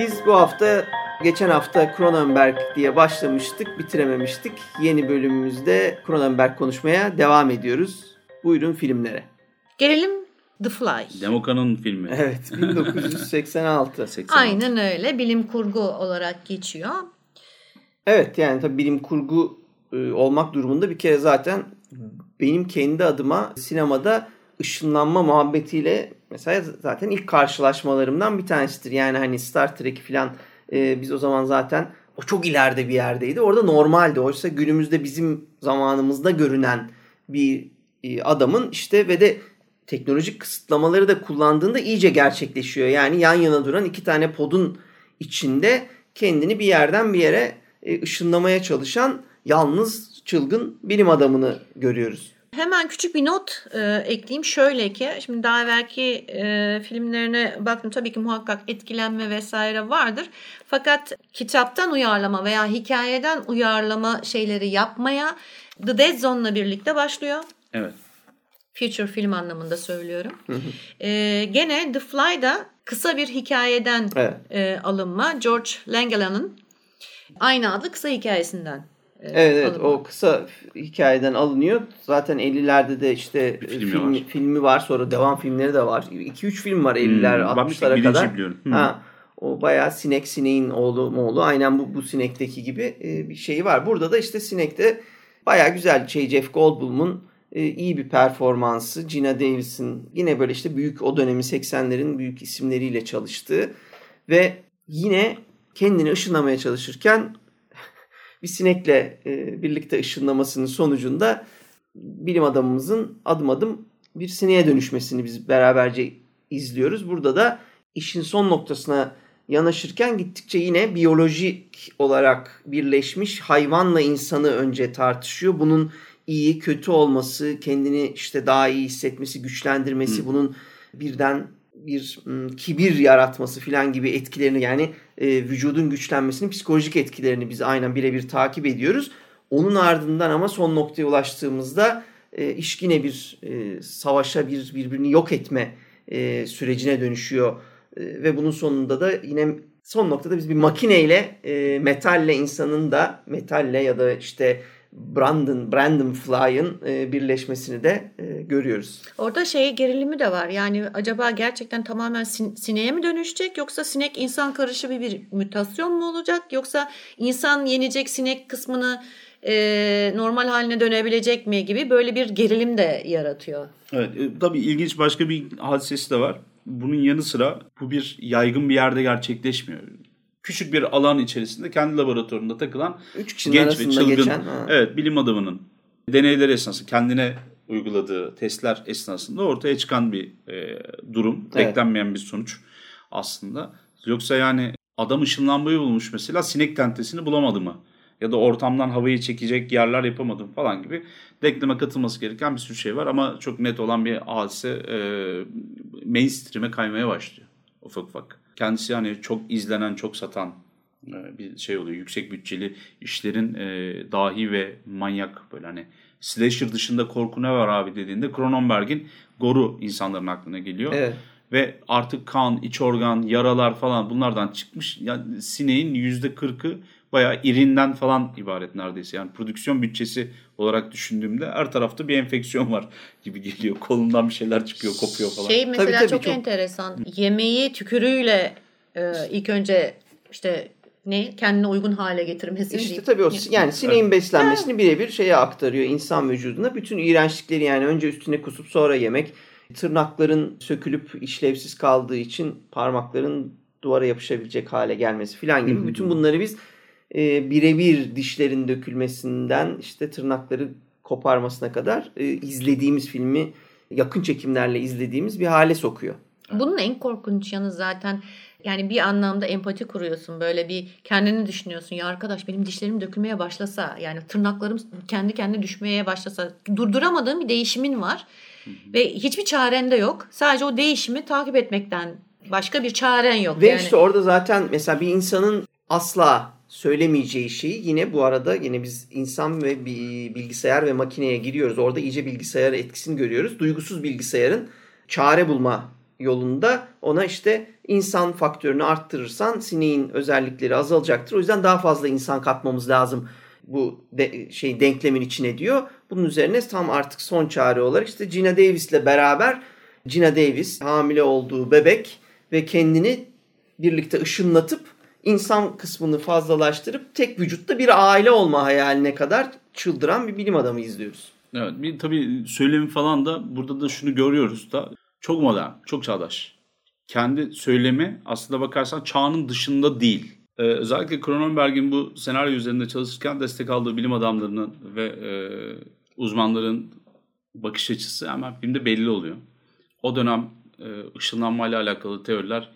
Biz bu hafta geçen hafta Cronenberg diye başlamıştık, bitirememiştik. Yeni bölümümüzde Cronenberg konuşmaya devam ediyoruz. Buyurun filmlere. Gelelim The Fly. Demoka'nın filmi. Evet, 1986. 86. Aynen öyle. Bilim kurgu olarak geçiyor. Evet yani tabii bilim kurgu e, olmak durumunda bir kere zaten benim kendi adıma sinemada ışınlanma muhabbetiyle mesela zaten ilk karşılaşmalarımdan bir tanesidir. Yani hani Star Trek falan e, biz o zaman zaten o çok ileride bir yerdeydi. Orada normaldi. Oysa günümüzde bizim zamanımızda görünen bir e, adamın işte ve de teknolojik kısıtlamaları da kullandığında iyice gerçekleşiyor. Yani yan yana duran iki tane podun içinde kendini bir yerden bir yere e, ışınlamaya çalışan yalnız çılgın bilim adamını görüyoruz. Hemen küçük bir not e, ekleyeyim. Şöyle ki şimdi daha evvelki e, filmlerine baktım. Tabii ki muhakkak etkilenme vesaire vardır. Fakat kitaptan uyarlama veya hikayeden uyarlama şeyleri yapmaya The Dead Zone'la birlikte başlıyor. Evet. Future film anlamında söylüyorum. E, gene The Fly'da kısa bir hikayeden Evet. e, alınma. George Langeland'ın aynı adlı kısa hikayesinden Evet evet alınma. o kısa hikayeden alınıyor. Zaten 50'lerde de işte Filmi filmi, var. filmi var. Sonra devam filmleri de var. 2-3 film var 50'ler Hmm, bakmıştık, 60'lara birinci kadar. biliyorum. Hı. Ha, o bayağı sinek sineğin oğlu oğlu. Aynen bu, bu sinekteki gibi e, bir şeyi var. Burada da işte sinekte bayağı güzel şey Jeff Goldblum'un e, iyi bir performansı. Gina Davis'in yine böyle işte büyük o dönemi 80'lerin büyük isimleriyle çalıştığı ve yine kendini ışınlamaya çalışırken bir sinekle e, birlikte ışınlamasının sonucunda bilim adamımızın adım adım bir sineğe dönüşmesini biz beraberce izliyoruz. Burada da işin son noktasına yanaşırken gittikçe yine biyolojik olarak birleşmiş hayvanla insanı önce tartışıyor. Bunun iyi kötü olması, kendini işte daha iyi hissetmesi, güçlendirmesi, bunun birden bir kibir yaratması filan gibi etkilerini yani e, vücudun güçlenmesinin psikolojik etkilerini biz aynen birebir takip ediyoruz. Onun ardından ama son noktaya ulaştığımızda e, iş bir e, savaşa bir birbirini yok etme e, sürecine dönüşüyor. E, ve bunun sonunda da yine son noktada biz bir makineyle e, metalle insanın da metalle ya da işte Brandon Brandon Fly'ın e, birleşmesini de e, görüyoruz. Orada şey gerilimi de var. Yani acaba gerçekten tamamen sin- sineğe mi dönüşecek yoksa sinek insan karışımı bir mutasyon mu olacak yoksa insan yenecek sinek kısmını e, normal haline dönebilecek mi gibi böyle bir gerilim de yaratıyor. Evet, e, tabii ilginç başka bir hadisesi de var. Bunun yanı sıra bu bir yaygın bir yerde gerçekleşmiyor. Küçük bir alan içerisinde kendi laboratuvarında takılan Üç kişinin genç ve çılgın geçen. ha. evet bilim adamının deneyler esnasında kendine uyguladığı testler esnasında ortaya çıkan bir e, durum. Evet. Beklenmeyen bir sonuç aslında. Yoksa yani adam ışınlanmayı bulmuş mesela sinek tentesini bulamadı mı? Ya da ortamdan havayı çekecek yerler yapamadım falan gibi denkleme katılması gereken bir sürü şey var. Ama çok net olan bir hadise e, mainstream'e kaymaya başlıyor ufak ufak. Kendisi yani çok izlenen, çok satan e, bir şey oluyor. Yüksek bütçeli işlerin e, dahi ve manyak böyle hani slasher dışında korku ne var abi dediğinde Cronenberg'in Goru insanların aklına geliyor. Evet. Ve artık kan, iç organ, yaralar falan bunlardan çıkmış. Yani sineğin %40'ı bayağı irinden falan ibaret neredeyse. Yani prodüksiyon bütçesi olarak düşündüğümde her tarafta bir enfeksiyon var gibi geliyor. Kolundan bir şeyler çıkıyor, kopuyor falan. Şey mesela tabii, çok, çok- enteresan. Yemeği tükürüğüyle e, ilk önce işte ne kendine uygun hale getirmesi. İşte diyeyim. tabii o yani sineğin beslenmesini birebir şeye aktarıyor insan vücuduna. Bütün iğrençlikleri yani önce üstüne kusup sonra yemek. Tırnakların sökülüp işlevsiz kaldığı için parmakların duvara yapışabilecek hale gelmesi filan gibi. Bütün bunları biz e, birebir dişlerin dökülmesinden işte tırnakları koparmasına kadar e, izlediğimiz filmi yakın çekimlerle izlediğimiz bir hale sokuyor. Bunun en korkunç yanı zaten Yani bir anlamda empati kuruyorsun. Böyle bir kendini düşünüyorsun. Ya arkadaş benim dişlerim dökülmeye başlasa yani tırnaklarım kendi kendine düşmeye başlasa durduramadığın bir değişimin var. Ve hiçbir çaren de yok. Sadece o değişimi takip etmekten başka bir çaren yok. Ve yani. işte orada zaten mesela bir insanın asla söylemeyeceği şeyi yine bu arada yine biz insan ve bilgisayar ve makineye giriyoruz. Orada iyice bilgisayar etkisini görüyoruz. Duygusuz bilgisayarın çare bulma yolunda ona işte insan faktörünü arttırırsan sineğin özellikleri azalacaktır. O yüzden daha fazla insan katmamız lazım bu de, şey denklemin içine diyor. Bunun üzerine tam artık son çare olarak işte Gina Davis'le beraber Gina Davis hamile olduğu bebek ve kendini birlikte ışınlatıp insan kısmını fazlalaştırıp tek vücutta bir aile olma hayaline kadar çıldıran bir bilim adamı izliyoruz. Evet bir tabii söylemi falan da burada da şunu görüyoruz da çok modern, çok çağdaş. Kendi söylemi aslında bakarsan çağının dışında değil. Ee, özellikle Cronenberg'in bu senaryo üzerinde çalışırken destek aldığı bilim adamlarının ve e, uzmanların bakış açısı hemen filmde belli oluyor. O dönem e, ışınlanmayla alakalı teoriler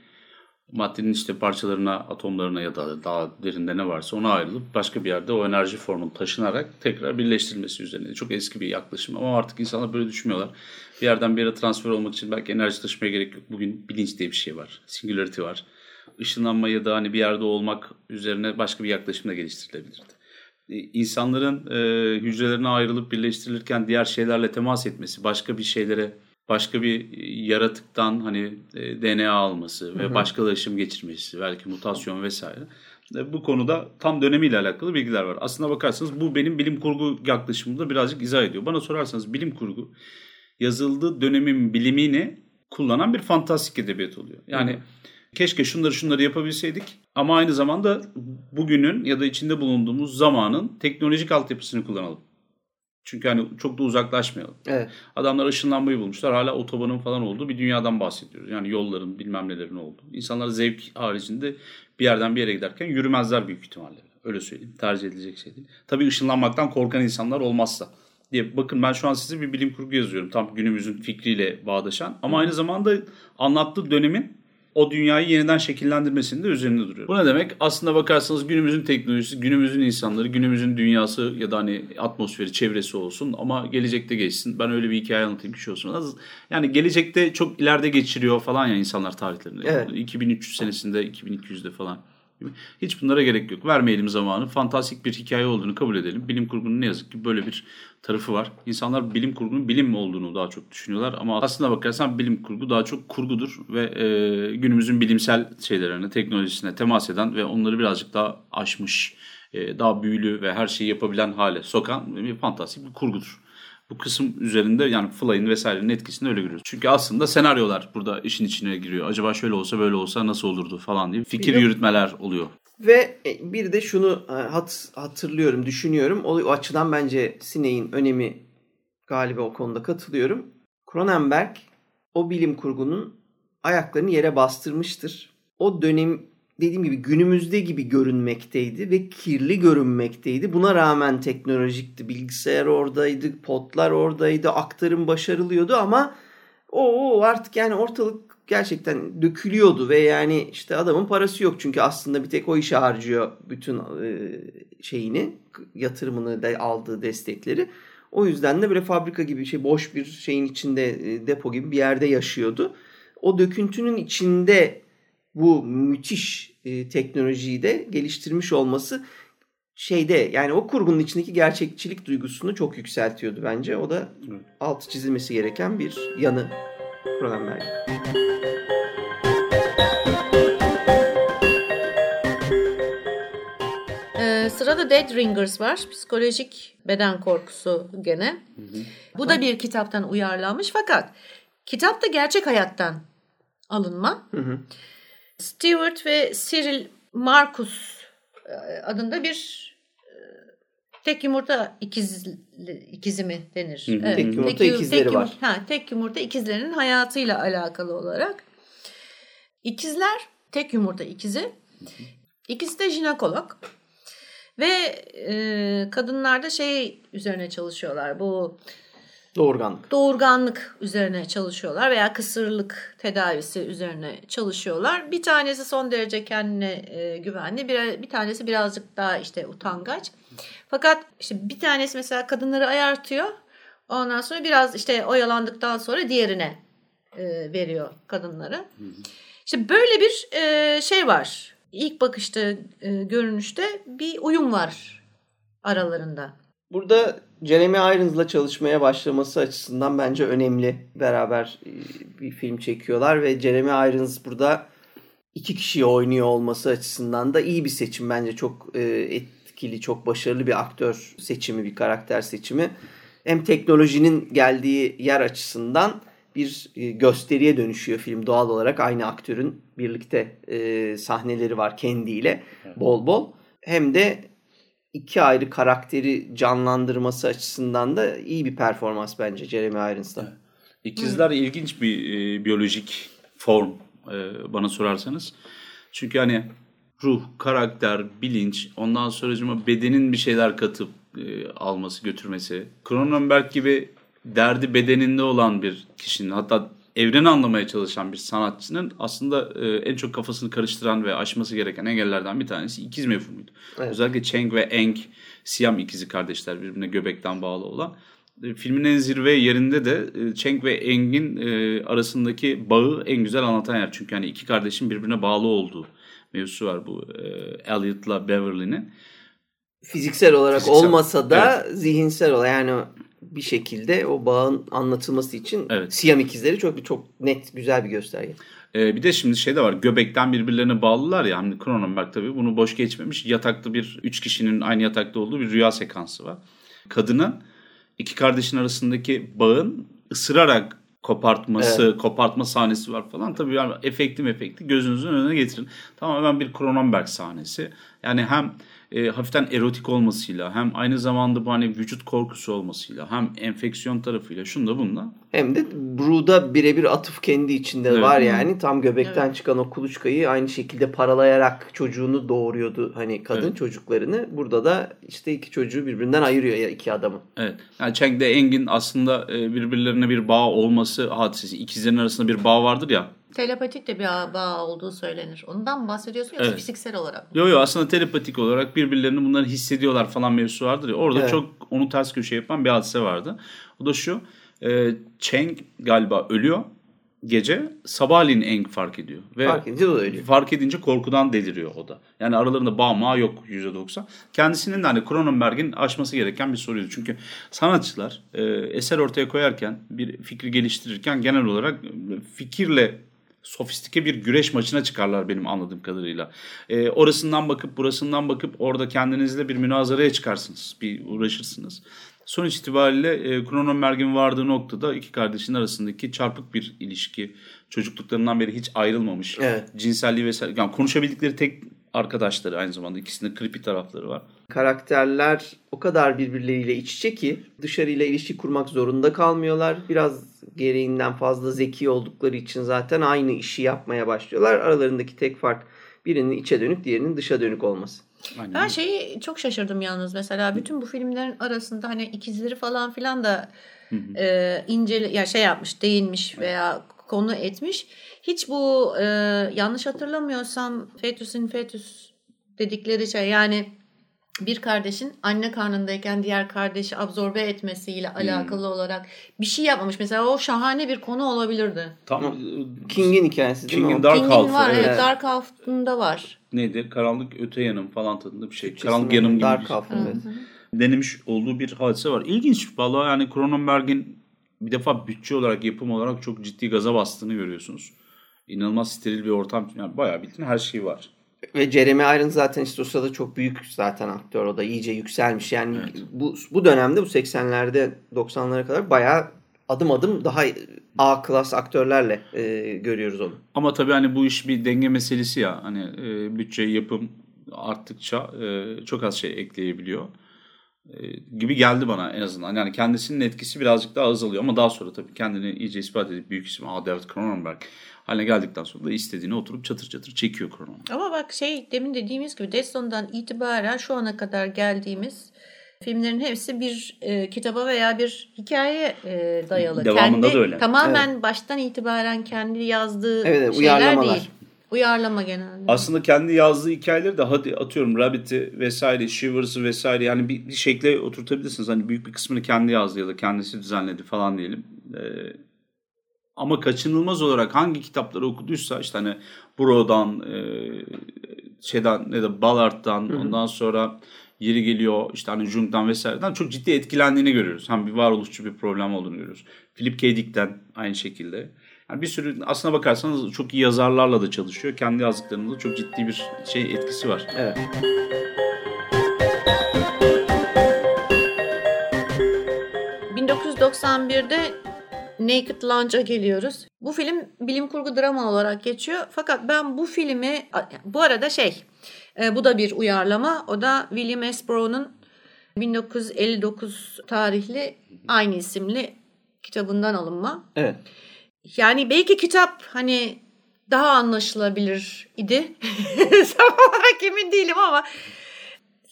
maddenin işte parçalarına, atomlarına ya da daha derinde ne varsa ona ayrılıp başka bir yerde o enerji formunun taşınarak tekrar birleştirilmesi üzerine. Çok eski bir yaklaşım ama artık insanlar böyle düşünmüyorlar. Bir yerden bir yere transfer olmak için belki enerji taşımaya gerek yok. Bugün bilinç diye bir şey var. Singularity var. Işınlanma ya da hani bir yerde olmak üzerine başka bir yaklaşım da geliştirilebilirdi. İnsanların e, hücrelerine ayrılıp birleştirilirken diğer şeylerle temas etmesi, başka bir şeylere başka bir yaratıktan hani e, DNA alması ve başkalaşım geçirmesi, belki mutasyon vesaire. E, bu konuda tam dönemiyle alakalı bilgiler var. Aslına bakarsanız bu benim bilim kurgu yaklaşımımda birazcık izah ediyor. Bana sorarsanız bilim kurgu yazıldığı dönemin bilimini kullanan bir fantastik edebiyat oluyor. Yani hı hı. keşke şunları şunları yapabilseydik ama aynı zamanda bugünün ya da içinde bulunduğumuz zamanın teknolojik altyapısını kullanalım. Çünkü hani çok da uzaklaşmayalım. Evet. Adamlar ışınlanmayı bulmuşlar. Hala otobanın falan olduğu bir dünyadan bahsediyoruz. Yani yolların bilmem nelerin olduğu. İnsanlar zevk haricinde bir yerden bir yere giderken yürümezler büyük ihtimalle. Öyle söyleyeyim. Tercih edilecek şey değil. Tabii ışınlanmaktan korkan insanlar olmazsa. Diye bakın ben şu an size bir bilim kurgu yazıyorum. Tam günümüzün fikriyle bağdaşan. Ama aynı zamanda anlattığı dönemin o dünyayı yeniden şekillendirmesinde üzerinde duruyor. Bu ne demek? Aslında bakarsanız günümüzün teknolojisi, günümüzün insanları, günümüzün dünyası ya da hani atmosferi, çevresi olsun ama gelecekte geçsin. Ben öyle bir hikaye anlatayım bir şey olsun. Yani gelecekte çok ileride geçiriyor falan ya insanlar tarihlerini. Evet. 2300 senesinde, 2200'de falan. Hiç bunlara gerek yok. Vermeyelim zamanı. Fantastik bir hikaye olduğunu kabul edelim. Bilim kurgunun ne yazık ki böyle bir tarafı var. İnsanlar bilim kurgunun bilim olduğunu daha çok düşünüyorlar. Ama aslında bakarsan bilim kurgu daha çok kurgudur. Ve e, günümüzün bilimsel şeylerine, teknolojisine temas eden ve onları birazcık daha aşmış, e, daha büyülü ve her şeyi yapabilen hale sokan bir fantastik bir kurgudur bu kısım üzerinde yani Fly'ın vesairenin etkisini öyle görüyoruz. Çünkü aslında senaryolar burada işin içine giriyor. Acaba şöyle olsa böyle olsa nasıl olurdu falan diye fikir yürütmeler oluyor. Ve e, bir de şunu e, hat, hatırlıyorum, düşünüyorum. O, o açıdan bence Siney'in önemi galiba o konuda katılıyorum. Cronenberg o bilim kurgunun ayaklarını yere bastırmıştır. O dönem dediğim gibi günümüzde gibi görünmekteydi ve kirli görünmekteydi. Buna rağmen teknolojikti. Bilgisayar oradaydı, potlar oradaydı, aktarım başarılıyordu ama o artık yani ortalık gerçekten dökülüyordu ve yani işte adamın parası yok çünkü aslında bir tek o işe harcıyor bütün şeyini, yatırımını da aldığı destekleri. O yüzden de böyle fabrika gibi şey boş bir şeyin içinde depo gibi bir yerde yaşıyordu. O döküntünün içinde bu müthiş e, teknolojiyi de geliştirmiş olması şeyde yani o kurgunun içindeki gerçekçilik duygusunu çok yükseltiyordu bence. O da evet. altı çizilmesi gereken bir yanı Cronenberg'in. Ee, sırada Dead Ringers var. Psikolojik beden korkusu gene. Hı hı. Bu da bir kitaptan uyarlanmış fakat kitap da gerçek hayattan alınma. Hı hı. Stewart ve Cyril Marcus e, adında bir e, tek yumurta ikiz ikizi mi denir? Hı hı. Evet. Tek yumurta tek, ikizleri tek, var. Ha, tek yumurta ikizlerinin hayatıyla alakalı olarak. İkizler tek yumurta ikizi. İkisi de jinekolog. Ve e, kadınlarda şey üzerine çalışıyorlar. Bu Doğurganlık. doğurganlık üzerine çalışıyorlar veya kısırlık tedavisi üzerine çalışıyorlar. Bir tanesi son derece kendine e, güvenli, bir, bir tanesi birazcık daha işte utangaç. Fakat işte bir tanesi mesela kadınları ayartıyor. Ondan sonra biraz işte oyalandıktan sonra diğerine e, veriyor kadınları. İşte böyle bir e, şey var. İlk bakışta e, görünüşte bir uyum var aralarında. Burada Jeremy Irons'la çalışmaya başlaması açısından bence önemli. Beraber e, bir film çekiyorlar ve Jeremy Irons burada iki kişiyi oynuyor olması açısından da iyi bir seçim bence. Çok e, etkili, çok başarılı bir aktör seçimi, bir karakter seçimi. Hem teknolojinin geldiği yer açısından bir e, gösteriye dönüşüyor film doğal olarak. Aynı aktörün birlikte sahneleri var kendiyle bol bol. Hem de iki ayrı karakteri canlandırması açısından da iyi bir performans bence Jeremy Irons'ta. İkizler ilginç bir e, biyolojik form e, bana sorarsanız. Çünkü hani ruh, karakter, bilinç, ondan sonra bedenin bir şeyler katıp e, alması, götürmesi. Cronenberg gibi derdi bedeninde olan bir kişinin hatta evreni anlamaya çalışan bir sanatçının aslında e, en çok kafasını karıştıran ve aşması gereken engellerden bir tanesi ikiz mefhumuydu. Evet. Özellikle Cheng ve Eng, Siam ikizi kardeşler birbirine göbekten bağlı olan. E, Filmin en zirve yerinde de e, Cheng ve Eng'in e, arasındaki bağı en güzel anlatan yer. Çünkü hani iki kardeşin birbirine bağlı olduğu mevzusu var bu e, Elliot'la Beverly'nin. Fiziksel olarak Fiziksel, olmasa da zihinsel olarak yani bir şekilde o bağın anlatılması için Evet. Siyam ikizleri çok çok net güzel bir gösterge. Ee, bir de şimdi şey de var göbekten birbirlerine bağlılar ya hani Cronenberg tabii bunu boş geçmemiş. Yatakta bir üç kişinin aynı yatakta olduğu bir rüya sekansı var. Kadının iki kardeşin arasındaki bağın ısırarak kopartması, kopartma sahnesi var falan. Tabii yani efekti efekti gözünüzün önüne getirin. Tamamen bir Cronenberg sahnesi. Yani hem e, hafiften erotik olmasıyla hem aynı zamanda bu hani vücut korkusu olmasıyla hem enfeksiyon tarafıyla şunda bununla Hem de Brood'a birebir atıf kendi içinde Evet. var yani. Tam göbekten çıkan o kuluçkayı aynı şekilde paralayarak çocuğunu doğuruyordu hani kadın Evet. çocuklarını. Burada da işte iki çocuğu birbirinden ayırıyor ya iki adamı. Evet. Yani Cheng de Engin aslında e, birbirlerine bir bağ olması hadisesi. İkizlerin arasında bir bağ vardır ya. Telepatik de bir bağ olduğu söylenir. Ondan mı bahsediyorsun yoksa Evet. fiziksel olarak mı? Yo yo aslında telepatik olarak birbirlerini bunları hissediyorlar falan mevzusu vardır ya. Orada Evet. çok onu ters köşe yapan bir hadise vardı. O da şu. E, Cheng galiba ölüyor gece. Sabahleyin Eng fark ediyor. Ve Fark edince o da ölüyor. Fark edince korkudan deliriyor o da. Yani aralarında bağ mağı yok %90. Kendisinin de hani Cronenberg'in aşması gereken bir soruydu. Çünkü sanatçılar e, eser ortaya koyarken, bir fikri geliştirirken genel olarak fikirle sofistike bir güreş maçına çıkarlar benim anladığım kadarıyla. E, orasından bakıp burasından bakıp orada kendinizle bir münazaraya çıkarsınız. Bir uğraşırsınız. Sonuç itibariyle e, Cronenberg'in vardığı noktada iki kardeşin arasındaki çarpık bir ilişki. Çocukluklarından beri hiç ayrılmamış. Evet. Cinselliği vesaire. Yani konuşabildikleri tek arkadaşları aynı zamanda. ikisinde creepy tarafları var. Karakterler o kadar birbirleriyle iç içe ki dışarıyla ilişki kurmak zorunda kalmıyorlar. Biraz gereğinden fazla zeki oldukları için zaten aynı işi yapmaya başlıyorlar. Aralarındaki tek fark birinin içe dönük diğerinin dışa dönük olması. Aynen. Ben şeyi çok şaşırdım yalnız mesela bütün bu filmlerin arasında hani ikizleri falan filan da e, incele ya şey yapmış değinmiş veya konu etmiş. Hiç bu e, yanlış hatırlamıyorsam fetus in fetus dedikleri şey yani bir kardeşin anne karnındayken diğer kardeşi absorbe etmesiyle alakalı olarak bir şey yapmamış. Mesela o şahane bir konu olabilirdi. Tam, King'in hikayesi değil mi? King'in o? Dark King'in var evet, evet. Dark Half'ında var. Neydi? Karanlık öte yanım falan tadında bir şey. Türkçesinde Karanlık yanım gibi Dark bir şey. Half, evet. denemiş olduğu bir hadise var. İlginç. Vallahi yani Cronenberg'in bir defa bütçe olarak, yapım olarak çok ciddi gaza bastığını görüyorsunuz. İnanılmaz steril bir ortam. Yani bayağı bildiğin her şey var. Ve Jeremy Irons zaten işte o sırada çok büyük zaten aktör. O da iyice yükselmiş. Yani bu, bu dönemde bu 80'lerde 90'lara kadar bayağı adım adım daha A klas aktörlerle e, görüyoruz onu. Ama tabii hani bu iş bir denge meselesi ya. Hani e, bütçe yapım arttıkça e, çok az şey ekleyebiliyor. E, gibi geldi bana en azından. Yani kendisinin etkisi birazcık daha azalıyor ama daha sonra tabii kendini iyice ispat edip büyük isim Aa David Cronenberg haline geldikten sonra da istediğini oturup çatır çatır çekiyor Cronenberg. Ama bak şey demin dediğimiz gibi Deston'dan itibaren şu ana kadar geldiğimiz filmlerin hepsi bir e, kitaba veya bir hikayeye e, dayalı. Devamında kendi, da öyle. Tamamen baştan itibaren kendi yazdığı Evet, evet, şeyler uyarlamalar. değil. Uyarlama genelde. Aslında kendi yazdığı hikayeleri de hadi atıyorum Rabbit'i vesaire, Shivers'ı vesaire yani bir, bir şekle oturtabilirsiniz. Hani büyük bir kısmını kendi yazdı ya da kendisi düzenledi falan diyelim. Ee, ama kaçınılmaz olarak hangi kitapları okuduysa işte hani Bro'dan, e, şeyden ne de Ballard'dan ondan sonra yeri geliyor işte hani Jung'dan vesaireden çok ciddi etkilendiğini görüyoruz. Hem bir varoluşçu bir problem olduğunu görüyoruz. Philip K. Dick'ten aynı şekilde. Yani bir sürü aslına bakarsanız çok iyi yazarlarla da çalışıyor. Kendi yazdıklarında çok ciddi bir şey etkisi var. Evet. ...1991'de Naked Lunch'a geliyoruz. Bu film bilim kurgu drama olarak geçiyor. Fakat ben bu filmi... Bu arada şey... e, Bu da bir uyarlama. O da William S. Burroughs'un 1959 tarihli aynı isimli kitabından alınma. Evet. Yani belki kitap hani daha anlaşılabilir idi. Tam olarak emin değilim ama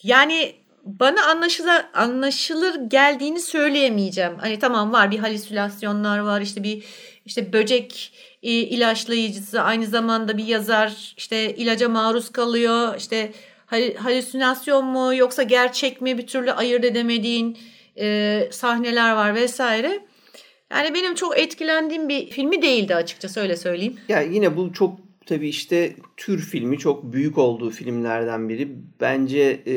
yani bana anlaşılır, anlaşılır geldiğini söyleyemeyeceğim. Hani tamam var bir halüsinasyonlar var işte bir işte böcek e, ilaçlayıcısı aynı zamanda bir yazar işte ilaca maruz kalıyor işte hal- halüsinasyon mu yoksa gerçek mi bir türlü ayırt edemediğin e, sahneler var vesaire. Yani benim çok etkilendiğim bir filmi değildi açıkçası öyle söyleyeyim. Ya yine bu çok tabii işte tür filmi çok büyük olduğu filmlerden biri. Bence e,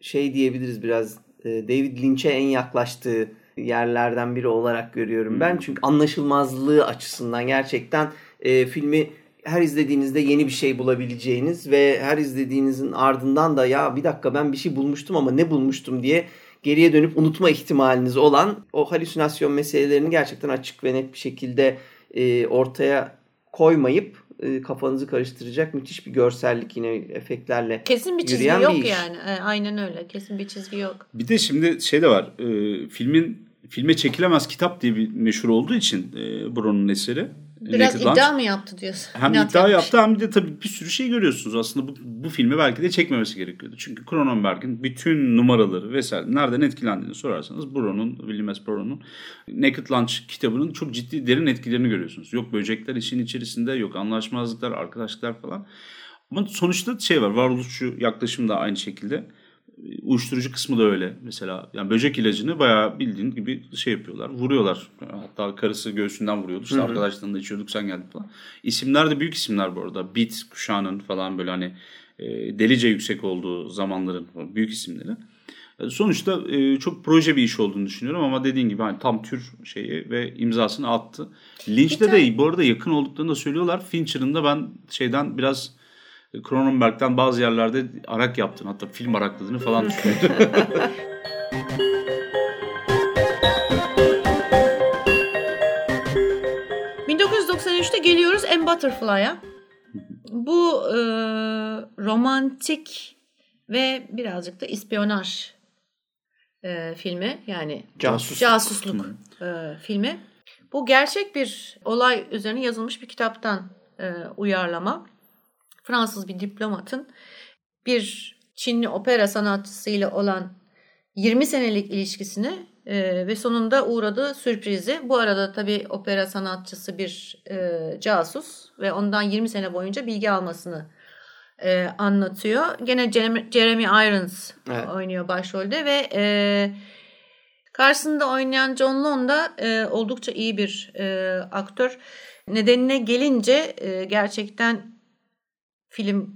şey diyebiliriz biraz e, David Lynch'e en yaklaştığı yerlerden biri olarak görüyorum ben. Çünkü anlaşılmazlığı açısından gerçekten e, filmi her izlediğinizde yeni bir şey bulabileceğiniz ve her izlediğinizin ardından da ya bir dakika ben bir şey bulmuştum ama ne bulmuştum diye geriye dönüp unutma ihtimaliniz olan o halüsinasyon meselelerini gerçekten açık ve net bir şekilde e, ortaya koymayıp e, kafanızı karıştıracak müthiş bir görsellik yine efektlerle Kesin bir çizgi Yürüyen bir yok iş. yani. E, aynen öyle. Kesin bir çizgi yok. Bir de şimdi şey de var. E, filmin filme çekilemez kitap diye bir meşhur olduğu için e, Brown'un eseri. Biraz Naked Lunch. iddia mı yaptı diyorsun? Hem İnat iddia yapmış. yaptı hem de tabii bir sürü şey görüyorsunuz. Aslında bu, bu filmi belki de çekmemesi gerekiyordu. Çünkü Cronenberg'in bütün numaraları vesaire nereden etkilendiğini sorarsanız Brown'un, William S. Brown'un Naked Lunch kitabının çok ciddi derin etkilerini görüyorsunuz. Yok böcekler işin içerisinde, yok anlaşmazlıklar, arkadaşlıklar falan. Ama sonuçta şey var, varoluşçu yaklaşım da aynı şekilde. Uyuşturucu kısmı da öyle mesela. Yani böcek ilacını bayağı bildiğin gibi şey yapıyorlar. Vuruyorlar. Hatta karısı göğsünden vuruyordu. İşte arkadaşlarında içiyorduk sen geldin falan. İsimler de büyük isimler bu arada. Beat kuşağının falan böyle hani e, delice yüksek olduğu zamanların büyük isimleri. E, Sonuçta e, çok proje bir iş olduğunu düşünüyorum ama dediğin gibi hani tam tür şeyi ve imzasını attı. Lynch'te de bu arada yakın olduklarını da söylüyorlar. Fincher'ın da ben şeyden biraz Cronenberg'den bazı yerlerde arak yaptığını hatta film arakladığını falan düşünüyorum. 1993'te geliyoruz M. Butterfly'a. Bu e, romantik ve birazcık da ispiyonaj e, filmi. Yani Casus. casusluk e, filmi. Bu gerçek bir olay üzerine yazılmış bir kitaptan e, uyarlama. Fransız bir diplomatın bir Çinli opera sanatçısıyla olan 20 senelik ilişkisini e, ve sonunda uğradığı sürprizi. Bu arada tabii opera sanatçısı bir e, casus ve ondan 20 sene boyunca bilgi almasını e, anlatıyor. Gene Jeremy, Irons Evet. oynuyor başrolde ve e, karşısında oynayan John Lone da e, oldukça iyi bir e, aktör. Nedenine gelince e, gerçekten film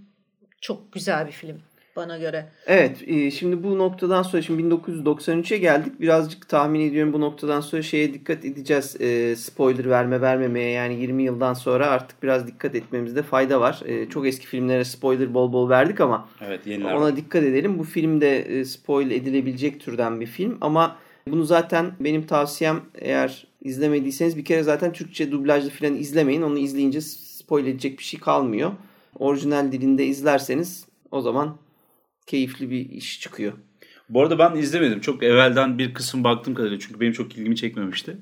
çok güzel bir film bana göre. Evet e, şimdi bu noktadan sonra şimdi 1993'e geldik. Birazcık tahmin ediyorum bu noktadan sonra şeye dikkat edeceğiz. E, spoiler verme vermemeye yani 20 yıldan sonra artık biraz dikkat etmemizde fayda var. E, çok eski filmlere spoiler bol bol verdik ama evet yeniler ona dikkat edelim. Bu film de e, spoil edilebilecek türden bir film ama bunu zaten benim tavsiyem eğer izlemediyseniz bir kere zaten Türkçe dublajlı falan izlemeyin. Onu izleyince spoil edecek bir şey kalmıyor. Orijinal dilinde izlerseniz o zaman keyifli bir iş çıkıyor. Bu arada ben izlemedim. Çok evvelden bir kısım baktım kadarıyla. Çünkü benim çok ilgimi çekmemişti.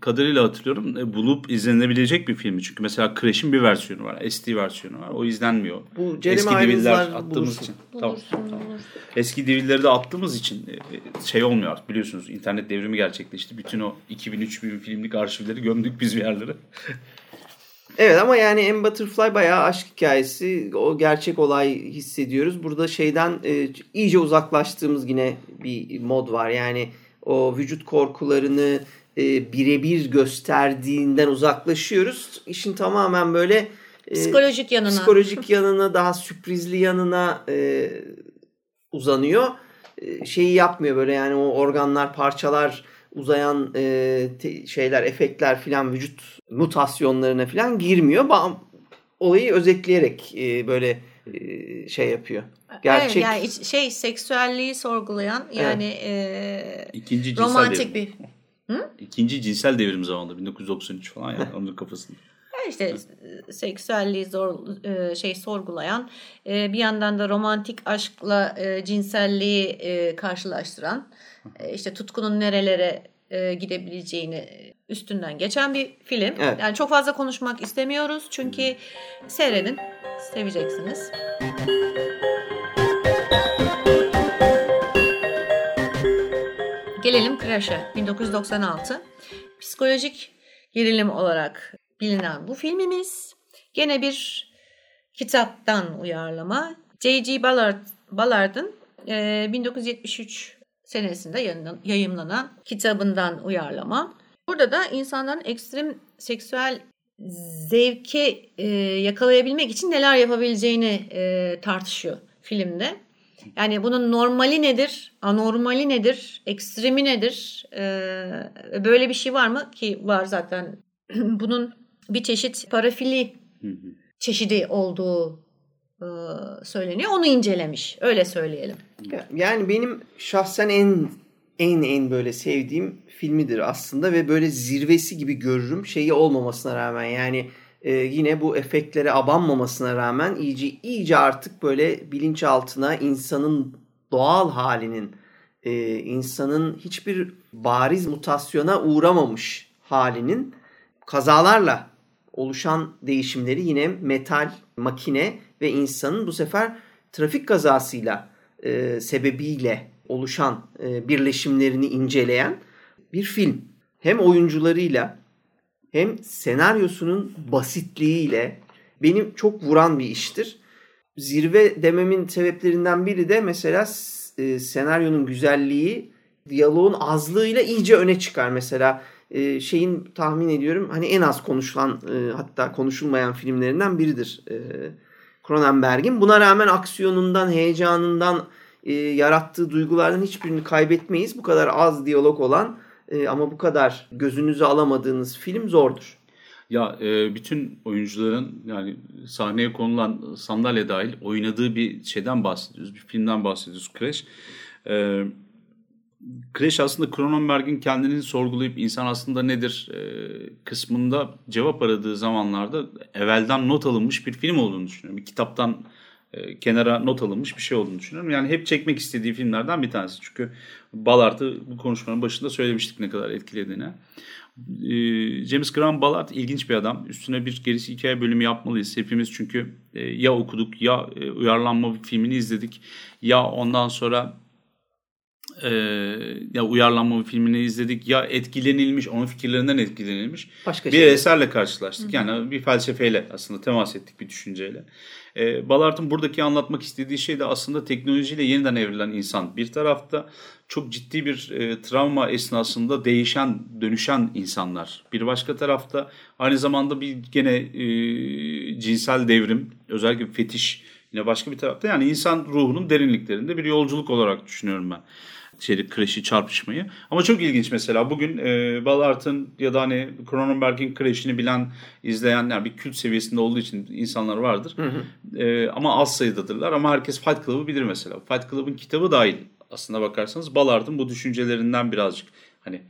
Kadarıyla hatırlıyorum. E, bulup izlenebilecek bir filmi. Çünkü mesela Crash'in bir versiyonu var. SD versiyonu var. O izlenmiyor. Bu Jeremy Eski DVD'ler attığımız bulursun. için. Bulursun, Tamam. bulursun. Eski DVD'leri de attığımız için e, şey olmuyor artık biliyorsunuz. internet devrimi gerçekleşti. Bütün o 2000-3000 filmlik arşivleri gömdük biz bir yerlere. Evet ama yani M Butterfly bayağı aşk hikayesi. O gerçek olay hissediyoruz. Burada şeyden e, iyice uzaklaştığımız yine bir mod var. Yani o vücut korkularını e, birebir gösterdiğinden uzaklaşıyoruz. İşin tamamen böyle e, Psikolojik yanına. psikolojik yanına daha sürprizli yanına e, uzanıyor. E, şeyi yapmıyor böyle yani o organlar parçalar uzayan e, te- şeyler efektler filan vücut mutasyonlarına filan girmiyor. Ba- olayı özetleyerek e, böyle e, şey yapıyor. Gerçek Evet, yani iç- şey seksüelliği sorgulayan yani e, İkinci cinsel romantik devrim. bir İkinci cinsel devrim zamanında 1993 falan yani onun kafasında. İşte seksüelliği zor e, şey sorgulayan e, bir yandan da romantik aşkla e, cinselliği e, karşılaştıran e, işte tutkunun nerelere e, gidebileceğini üstünden geçen bir film. Evet. Yani çok fazla konuşmak istemiyoruz çünkü seyredin seveceksiniz. Gelelim Crash'e 1996. Psikolojik gerilim olarak bilinen bu filmimiz gene bir kitaptan uyarlama. J.G. Ballard, Ballard'ın e, 1973 senesinde yayınlan- yayımlanan kitabından uyarlama. Burada da insanların ekstrem seksüel zevki e, yakalayabilmek için neler yapabileceğini e, tartışıyor filmde. Yani bunun normali nedir, anormali nedir, ekstremi nedir? E, böyle bir şey var mı ki var zaten. bunun bir çeşit parafili Hı hı. çeşidi olduğu e, söyleniyor. Onu incelemiş. Öyle söyleyelim. Yani benim şahsen en en en böyle sevdiğim filmidir aslında ve böyle zirvesi gibi görürüm şeyi olmamasına rağmen yani e, yine bu efektlere abanmamasına rağmen iyice iyice artık böyle bilinçaltına insanın doğal halinin e, insanın hiçbir bariz mutasyona uğramamış halinin kazalarla oluşan değişimleri yine metal, makine ve insanın bu sefer trafik kazasıyla e, sebebiyle oluşan e, birleşimlerini inceleyen bir film. Hem oyuncularıyla hem senaryosunun basitliğiyle benim çok vuran bir iştir. Zirve dememin sebeplerinden biri de mesela e, senaryonun güzelliği diyaloğun azlığıyla iyice öne çıkar. Mesela e, şeyin tahmin ediyorum hani en az konuşulan e, hatta konuşulmayan filmlerinden biridir. E, Cronenberg'in. Buna rağmen aksiyonundan, heyecanından, e, yarattığı duygulardan hiçbirini kaybetmeyiz. Bu kadar az diyalog olan ama bu kadar gözünüzü alamadığınız film zordur. Ya bütün oyuncuların yani sahneye konulan sandalye dahil oynadığı bir şeyden bahsediyoruz. Bir filmden bahsediyoruz Crash. E, Crash aslında Cronenberg'in kendini sorgulayıp insan aslında nedir e, kısmında cevap aradığı zamanlarda evvelden not alınmış bir film olduğunu düşünüyorum. Bir kitaptan e, kenara not alınmış bir şey olduğunu düşünüyorum. Yani hep çekmek istediği filmlerden bir tanesi. Çünkü Ballard'ı bu konuşmanın başında söylemiştik ne kadar etkilediğini. E, James Graham Ballard ilginç bir adam. Üstüne bir gerisi hikaye bölümü yapmalıyız hepimiz çünkü ya okuduk ya e, uyarlanma filmini izledik ya ondan sonra e, ya uyarlanma filmini izledik ya etkilenilmiş onun fikirlerinden etkilenilmiş Başka bir şey. eserle karşılaştık. Yani bir felsefeyle aslında temas ettik bir düşünceyle. E, Ballard'ın buradaki anlatmak istediği şey de aslında teknolojiyle yeniden evrilen insan. Bir tarafta çok ciddi bir e, travma esnasında değişen, dönüşen insanlar. Bir başka tarafta aynı zamanda bir gene e, cinsel devrim, özellikle fetiş yine başka bir tarafta. Yani insan ruhunun derinliklerinde bir yolculuk olarak düşünüyorum ben şeyi Crash'i çarpışmayı. Ama çok ilginç mesela bugün e, Ballard'ın ya da hani Cronenberg'in Crash'ini bilen, izleyen yani bir kült seviyesinde olduğu için insanlar vardır. E, ama az sayıdadırlar ama herkes Fight Club'ı bilir mesela. Fight Club'ın kitabı dahil aslında bakarsanız Ballard'ın bu düşüncelerinden birazcık hani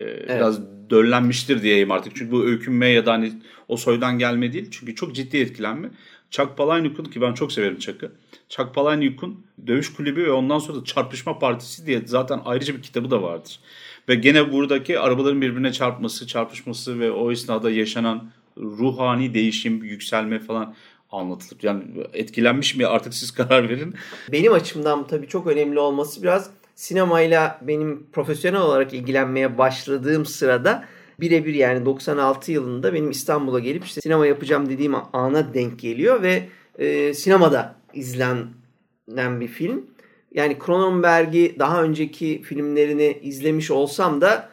e, biraz döllenmiştir diyeyim artık. Çünkü bu öykünme ya da hani o soydan gelme değil. Çünkü çok ciddi etkilenme. Chuck Palahniuk'un ki ben çok severim Chuck'ı. Chuck Palahniuk'un Dövüş Kulübü ve ondan sonra da Çarpışma Partisi diye zaten ayrıca bir kitabı da vardır. Ve gene buradaki arabaların birbirine çarpması, çarpışması ve o esnada yaşanan ruhani değişim, yükselme falan anlatılır. Yani etkilenmiş mi artık siz karar verin. Benim açımdan tabii çok önemli olması biraz sinemayla benim profesyonel olarak ilgilenmeye başladığım sırada birebir yani 96 yılında benim İstanbul'a gelip işte sinema yapacağım dediğim ana denk geliyor ve e, sinemada izlenen bir film. Yani Cronenberg'i daha önceki filmlerini izlemiş olsam da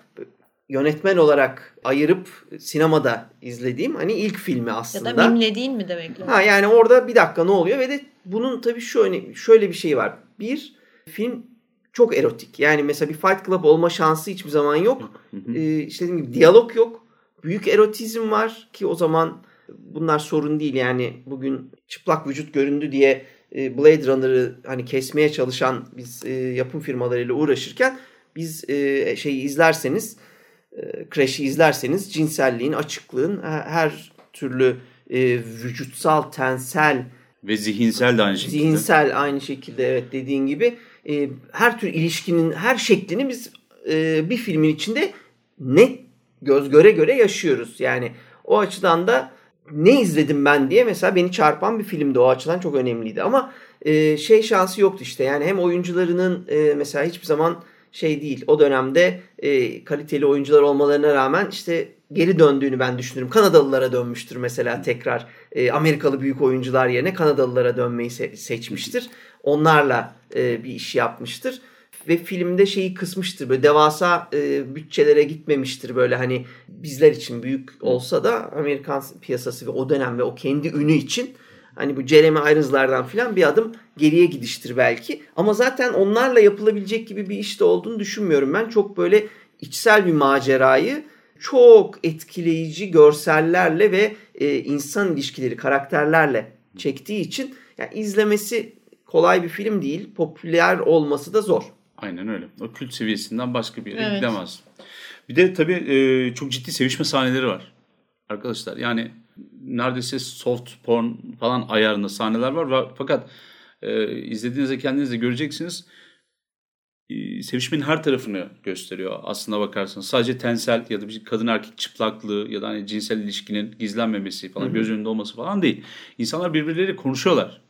yönetmen olarak ayırıp sinemada izlediğim hani ilk filmi aslında. Ya da mimlediğin mi demek lazım? Ha yani orada bir dakika ne oluyor ve de bunun tabii şöyle şöyle bir şey var. Bir film çok erotik. Yani mesela bir Fight Club olma şansı hiçbir zaman yok. ee, işte dediğim gibi diyalog yok. Büyük erotizm var ki o zaman bunlar sorun değil. Yani bugün çıplak vücut göründü diye e, Blade Runner'ı hani kesmeye çalışan biz e, yapım firmalarıyla uğraşırken biz e, şeyi izlerseniz Crash'i izlerseniz cinselliğin, açıklığın her türlü vücutsal, tensel ve zihinsel de aynı şekilde. Zihinsel aynı şekilde evet dediğin gibi her tür ilişkinin her şeklini biz bir filmin içinde net göz göre göre yaşıyoruz. Yani o açıdan da ne izledim ben diye mesela beni çarpan bir filmdi. O açıdan çok önemliydi. Ama e, şey şansı yoktu işte. Yani hem oyuncularının e, mesela hiçbir zaman şey değil. O dönemde e, kaliteli oyuncular olmalarına rağmen işte geri döndüğünü ben düşünürüm. Kanadalılara dönmüştür mesela tekrar e, Amerikalı büyük oyuncular yerine Kanadalılara dönmeyi se- seçmiştir. Onlarla e, bir iş yapmıştır ve filmde şeyi kısmıştır. Böyle devasa e, bütçelere gitmemiştir böyle hani bizler için büyük olsa da Amerikan piyasası ve o dönem ve o kendi ünü için hani bu Jeremy Irons'lardan filan bir adım geriye gidiştir belki. Ama zaten onlarla yapılabilecek gibi bir işte olduğunu düşünmüyorum ben. Çok böyle içsel bir macerayı çok etkileyici görsellerle ve e, insan ilişkileri, karakterlerle çektiği için yani izlemesi kolay bir film değil. Popüler olması da zor. Aynen öyle. O kült seviyesinden başka bir yere evet. gidemez. Bir de tabii e, çok ciddi sevişme sahneleri var. Arkadaşlar yani neredeyse soft porn falan ayarında sahneler var. Fakat e, izlediğinizde kendiniz de göreceksiniz. Sevişmenin her tarafını gösteriyor aslında bakarsanız. Sadece tensel ya da bir kadın erkek çıplaklığı ya da hani cinsel ilişkinin gizlenmemesi falan göz önünde olması falan değil. İnsanlar birbirleriyle konuşuyorlar.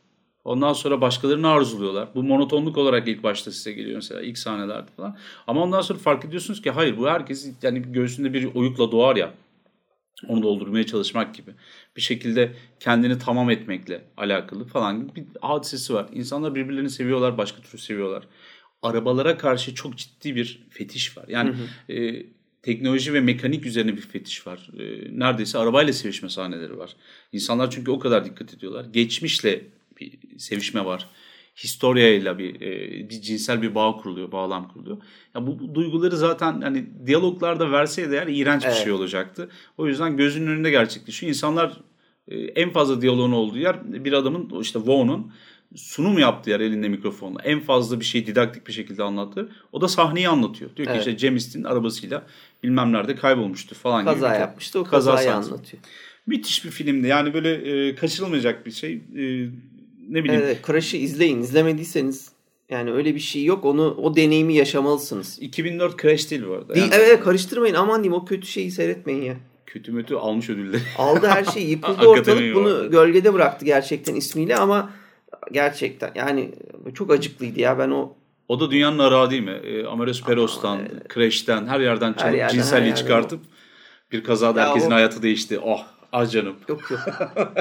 Ondan sonra başkalarını arzuluyorlar. Bu monotonluk olarak ilk başta size geliyor mesela ilk sahnelerde falan. Ama ondan sonra fark ediyorsunuz ki hayır bu herkes yani göğsünde bir oyukla doğar ya. Onu doldurmaya çalışmak gibi. Bir şekilde kendini tamam etmekle alakalı falan gibi bir hadisesi var. İnsanlar birbirlerini seviyorlar, başka türlü seviyorlar. Arabalara karşı çok ciddi bir fetiş var. Yani hı hı. E, teknoloji ve mekanik üzerine bir fetiş var. E, neredeyse arabayla sevişme sahneleri var. İnsanlar çünkü o kadar dikkat ediyorlar. Geçmişle bir sevişme var. Historia bir, e, bir cinsel bir bağ kuruluyor, bağlam kuruluyor. Ya bu, bu duyguları zaten hani diyaloglarda verseydi eğer iğrenç bir evet. şey olacaktı. O yüzden gözünün önünde gerçekleşiyor. İnsanlar e, en fazla diyaloğun olduğu yer bir adamın işte Vaughn'un sunum yaptığı yer elinde mikrofonla. En fazla bir şey didaktik bir şekilde anlattı. O da sahneyi anlatıyor. Diyor ki evet. işte Cem arabasıyla bilmem nerede kaybolmuştu falan Kaza gibi. Kaza yapmıştı o kazayı kaza anlatıyor. Müthiş bir filmdi. Yani böyle e, kaçırılmayacak bir şey. E, ne bileyim. Evet, Crash'ı izleyin. İzlemediyseniz yani öyle bir şey yok. Onu o deneyimi yaşamalısınız. 2004 Crash değil bu arada. Değil, yani. Evet karıştırmayın. Aman diyeyim o kötü şeyi seyretmeyin ya. Kötü mütü almış ödülleri. Aldı her şeyi. Yıkıldı ortalık. Bunu gölgede bıraktı gerçekten ismiyle ama gerçekten yani çok acıklıydı ya. Ben o o da dünyanın arağı değil mi? E, Amadeus Peros'tan, evet. Crash'ten her yerden çıkıp her yerden, cinselliği her çıkartıp bir kazada ya herkesin o... hayatı değişti. Oh az canım. Yok yok.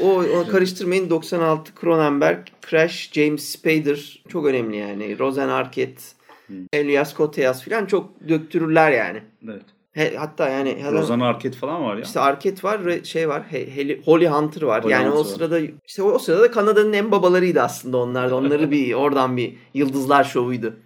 O, o karıştırmayın 96 Cronenberg, Crash, James Spader çok önemli yani. Rosen Arquette, hmm. Elias Koteas falan çok döktürürler yani. Evet. He, hatta yani Rosen Arquette falan var ya. İşte Arquette var ve şey var. He, Holly Hunter var. Holly yani Hunter o sırada var. işte o, o sırada Kanada'nın en babalarıydı aslında onlar da. Onları bir oradan bir yıldızlar şovuydu.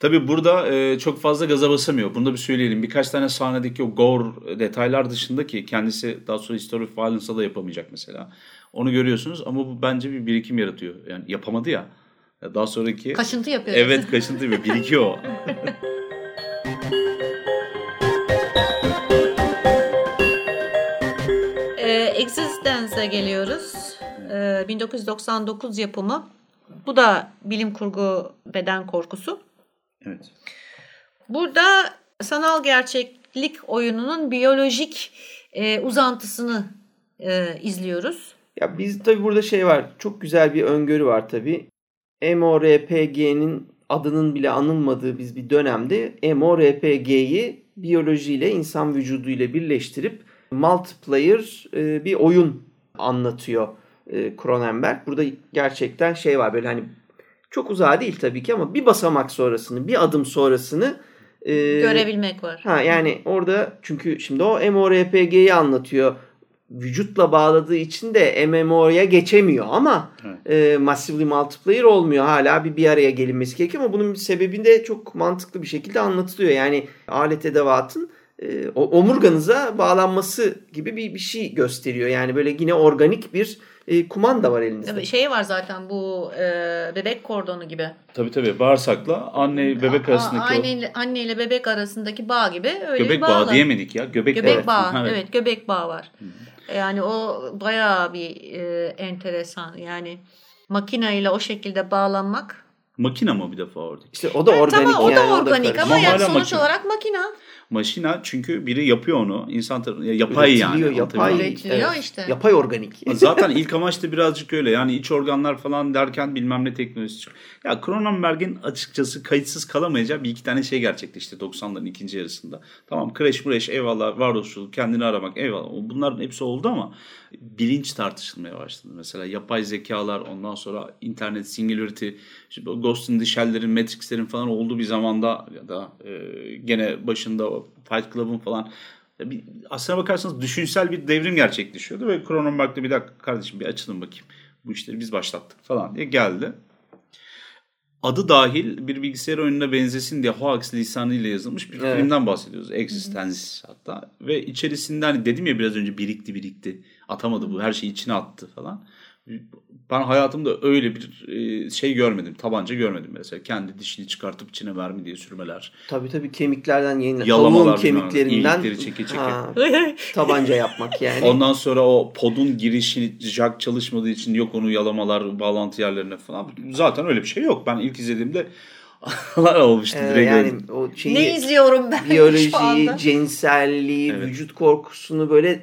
Tabii burada e, çok fazla gaza basamıyor. Bunu da bir söyleyelim. Birkaç tane sahnedeki o gore detaylar dışında ki kendisi daha sonra History of Violence'a da yapamayacak mesela. Onu görüyorsunuz ama bu bence bir birikim yaratıyor. Yani yapamadı ya. Daha sonraki... Kaşıntı yapıyor. Evet kaşıntı yapıyor. Birikiyor. e, Existence'a geliyoruz. e, 1999 yapımı. Bu da bilim kurgu beden korkusu. Evet. Burada sanal gerçeklik oyununun biyolojik e, uzantısını e, izliyoruz. Ya biz tabii burada şey var. Çok güzel bir öngörü var tabii. MORPG'nin adının bile anılmadığı biz bir dönemde MORPG'yi biyolojiyle, insan vücuduyla birleştirip multiplayer e, bir oyun anlatıyor e, Cronenberg. Burada gerçekten şey var böyle hani çok uzağa değil tabii ki ama bir basamak sonrasını, bir adım sonrasını e, Görebilmek var. Ha yani orada çünkü şimdi o MMORPG'yi anlatıyor. Vücutla bağladığı için de MMO'ya geçemiyor ama e, Massively Multiplayer olmuyor. Hala bir bir araya gelinmesi gerekiyor ama bunun sebebinde çok mantıklı bir şekilde anlatılıyor. Yani alet edevatın e, o- omurganıza bağlanması gibi bir, bir şey gösteriyor. Yani böyle yine organik bir e, kumanda var elinizde. Tabii şey var zaten bu e, bebek kordonu gibi. Tabii tabii bağırsakla anne bebek A- arasındaki anne, ile- anne ile bebek arasındaki bağ gibi öyle göbek bir bağı bağla. diyemedik ya. Göbek, Göbek bağı. bağı. Ha, Evet. göbek bağı var. Yani o bayağı bir e, enteresan. Yani makineyle o şekilde bağlanmak. Makina mı bir defa orada? İşte o da Evet, organik tamam, o yani. da organik ama yani sonuç makine. olarak makina. Maşina çünkü biri yapıyor onu. İnsan tarafından. Yapay yani. Yapay, Üretiliyor işte. Yapay organik. Zaten ilk amaç da birazcık öyle. Yani iç organlar falan derken bilmem ne teknolojisi çıkıyor. Ya Cronenberg'in açıkçası kayıtsız kalamayacağı bir iki tane şey gerçekleşti 90'ların ikinci yarısında. Tamam crash crash eyvallah varoluşçuluk kendini aramak eyvallah. Bunların hepsi oldu ama bilinç tartışılmaya başladı. Mesela yapay zekalar ondan sonra internet singularity işte Ghost in the Shell'lerin Matrix'lerin falan olduğu bir zamanda ya da e, gene başında Fight Club'ın falan bir, aslına bakarsanız düşünsel bir devrim gerçekleşiyordu ve Cronenberg'de bir dakika kardeşim bir açılın bakayım. Bu işleri biz başlattık falan diye geldi. Adı dahil bir bilgisayar oyununa benzesin diye Hoax lisanıyla yazılmış bir Evet. filmden bahsediyoruz. Existence hatta. Ve içerisinde hani dedim ya biraz önce birikti birikti. Atamadı bu her şeyi içine attı falan. Ben hayatımda öyle bir e, şey görmedim. Tabanca görmedim mesela. Kendi dişini çıkartıp içine mermi diye sürmeler. Tabii tabii kemiklerden yayın Yalamalar kemiklerinden iyilikleri çeke çeke. Ha, tabanca yapmak yani. Ondan sonra o podun girişi jack çalışmadığı için yok onu yalamalar bağlantı yerlerine falan. Zaten öyle bir şey yok. Ben ilk izlediğimde Allah olmuştu Ee, direkt. yani öyle. o şeyi ne izliyorum ben şu biyolojiyi, anda? cinselliği, Evet. vücut korkusunu böyle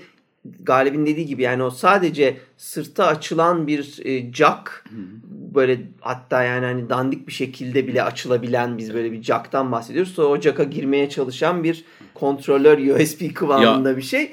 Galip'in dediği gibi yani o sadece sırta açılan bir e, jack böyle hatta yani hani dandik bir şekilde bile açılabilen biz böyle bir jack'tan bahsediyoruz. Sonra o jack'a girmeye çalışan bir kontrolör USB kıvamında bir şey.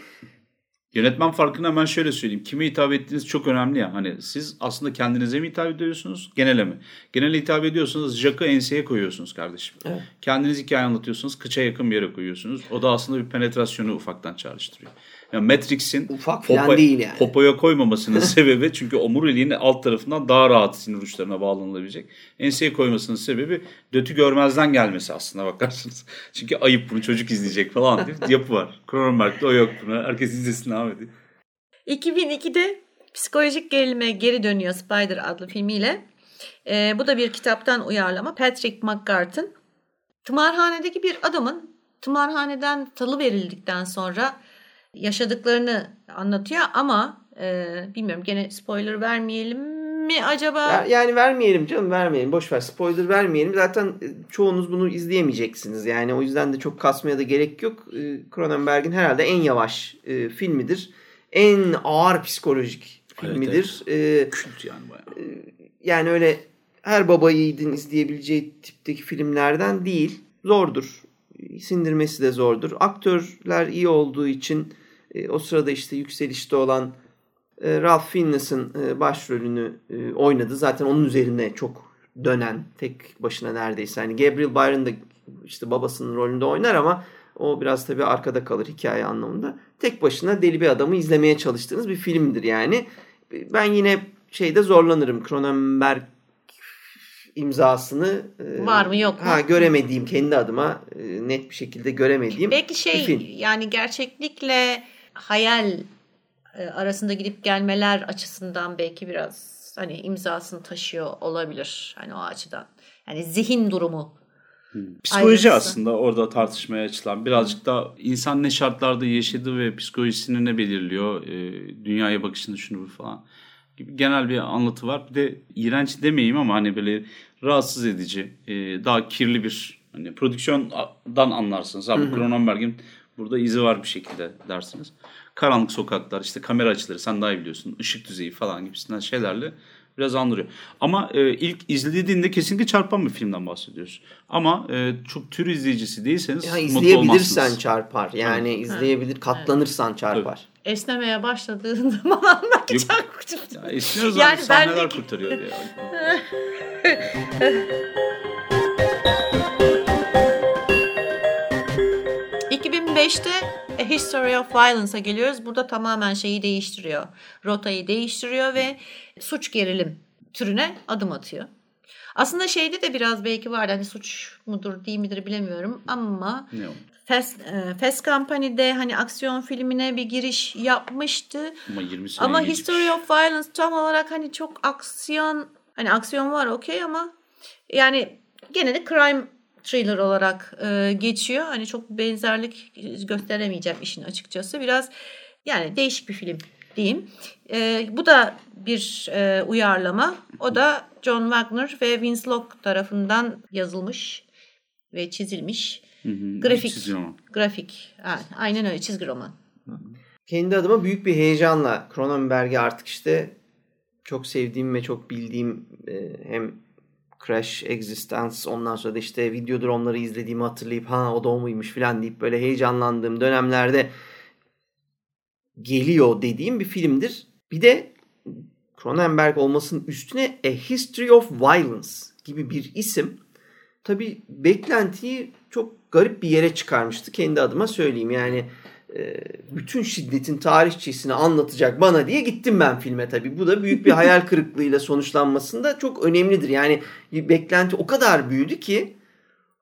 Yönetmen farkını hemen şöyle söyleyeyim. Kime hitap ettiğiniz çok önemli ya. Hani siz aslında kendinize mi hitap ediyorsunuz, genele mi? Genele hitap ediyorsanız jack'ı enseye koyuyorsunuz kardeşim. Evet. Kendiniz hikaye anlatıyorsunuz, kıça yakın bir yere koyuyorsunuz. O da aslında bir penetrasyonu ufaktan çağrıştırıyor. Yani Matrix'in Ufak falan değil yani. popoya koymamasının sebebi çünkü omuriliğin alt tarafından daha rahat sinir uçlarına bağlanılabilecek. Enseye koymasının sebebi dötü görmezden gelmesi aslında bakarsınız. Çünkü ayıp bunu çocuk izleyecek falan diye yapı var. Cronenberg'de o yok buna. Herkes izlesin abi. 2002'de psikolojik gerilime geri dönüyor Spider adlı filmiyle. Ee, bu da bir kitaptan uyarlama. Patrick McGart'ın tımarhanedeki bir adamın tımarhaneden talı verildikten sonra yaşadıklarını anlatıyor ama e, bilmiyorum gene spoiler vermeyelim mi acaba? Ya- Yani vermeyelim canım vermeyelim. Boş ver spoiler vermeyelim. Zaten e, çoğunuz bunu izleyemeyeceksiniz. Yani o yüzden de çok kasmaya da gerek yok. E, Cronenberg'in herhalde en yavaş e, filmidir. En ağır psikolojik Evet, filmidir. E, Kült yani bayağı. yani öyle her baba yiğidin izleyebileceği tipteki filmlerden değil. Zordur. Sindirmesi de zordur. Aktörler iyi olduğu için e, o sırada işte yükselişte olan e, Ralph Fiennes'in e, başrolünü e, oynadı. Zaten onun üzerine çok dönen tek başına neredeyse. Hani Gabriel Byron da işte babasının rolünde oynar ama o biraz tabii arkada kalır hikaye anlamında. Tek başına deli bir adamı izlemeye çalıştığınız bir filmdir yani. Ben yine şeyde zorlanırım. Cronenberg imzasını Var mı, yok mu? Ha göremediğim kendi adıma net bir şekilde göremediğim Belki şey yani gerçeklikle hayal e, arasında gidip gelmeler açısından belki biraz hani imzasını taşıyor olabilir hani o açıdan. Yani zihin durumu. Psikoloji Ayrıntısı. aslında orada tartışmaya açılan birazcık da insan ne şartlarda yaşadığı ve psikolojisini ne belirliyor, e, dünyaya bakışını şunu bu falan. gibi genel bir anlatı var. Bir de iğrenç demeyeyim ama hani böyle rahatsız edici, e, daha kirli bir hani prodüksiyondan anlarsınız. Abi Cronenberg'in burada izi var bir şekilde dersiniz. Karanlık sokaklar, işte kamera açıları sen daha iyi biliyorsun. ışık düzeyi falan gibisinden şeylerle biraz andırıyor. Ama e, ilk izlediğinde kesinlikle çarpan bir filmden bahsediyoruz. Ama e, çok tür izleyicisi değilseniz Ya mutlu izleyebilirsen olmazsınız. çarpar. Yani izleyebilir, katlanırsan çarpar. Esnemeye başladığın zaman çok Ya esniyoruz Yani abi sahneler bendeki- kurtarıyor ya. 2005'te A History of Violence'a geliyoruz. Burada tamamen şeyi değiştiriyor. Rotayı değiştiriyor ve suç gerilim türüne adım atıyor. Aslında şeyde de biraz belki vardı. Hani suç mudur değil midir bilemiyorum ama Ne o? Fast, e, Fast Company'de hani aksiyon filmine bir giriş yapmıştı. Ama 20 sene Ama geçmiş. History of Violence tam olarak hani çok aksiyon hani aksiyon var okey ama yani gene de crime thriller olarak e, geçiyor. Hani çok benzerlik gösteremeyeceğim işin açıkçası. Biraz yani değişik bir film diyeyim. E, bu da bir e, uyarlama. O da John Wagner ve Vince Locke tarafından yazılmış ve çizilmiş. Hı hı, Grafik. çizgi roman. Grafik. Ha, aynen öyle çizgi roman. Kendi adıma büyük bir heyecanla Cronenberg'i artık işte çok sevdiğim ve çok bildiğim e, hem Crash, Existence ondan sonra da işte Videodrome'ları izlediğimi hatırlayıp ha o da o muymuş falan deyip böyle heyecanlandığım dönemlerde geliyor dediğim bir filmdir. Bir de Cronenberg olmasının üstüne A History of Violence gibi bir isim tabii beklentiyi çok garip bir yere çıkarmıştı kendi adıma söyleyeyim. Yani bütün şiddetin tarihçesini anlatacak bana diye gittim ben filme tabii. Bu da büyük bir hayal kırıklığıyla sonuçlanmasında çok önemlidir. Yani beklenti o kadar büyüdü ki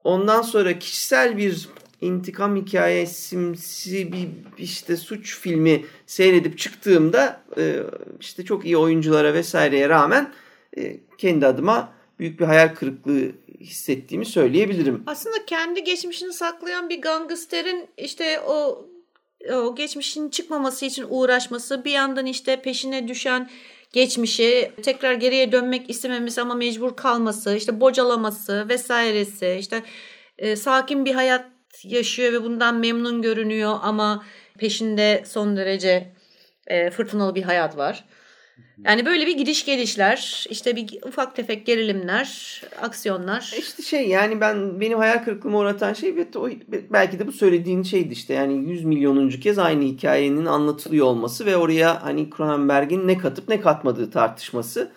ondan sonra kişisel bir intikam hikayesimsi bir işte suç filmi seyredip çıktığımda e, işte çok iyi oyunculara vesaireye rağmen e, kendi adıma büyük bir hayal kırıklığı hissettiğimi söyleyebilirim. Aslında kendi geçmişini saklayan bir gangsterin işte o o geçmişinin çıkmaması için uğraşması bir yandan işte peşine düşen geçmişi tekrar geriye dönmek istememesi ama mecbur kalması işte bocalaması vesairesi işte e, sakin bir hayat yaşıyor ve bundan memnun görünüyor ama peşinde son derece e, fırtınalı bir hayat var. Yani böyle bir gidiş gelişler, işte bir ufak tefek gerilimler, aksiyonlar. İşte şey yani ben benim hayal kırıklığıma uğratan şey ve o, belki de bu söylediğin şeydi işte yani 100 milyonuncu kez aynı hikayenin anlatılıyor olması ve oraya hani Cronenberg'in ne katıp ne katmadığı tartışması.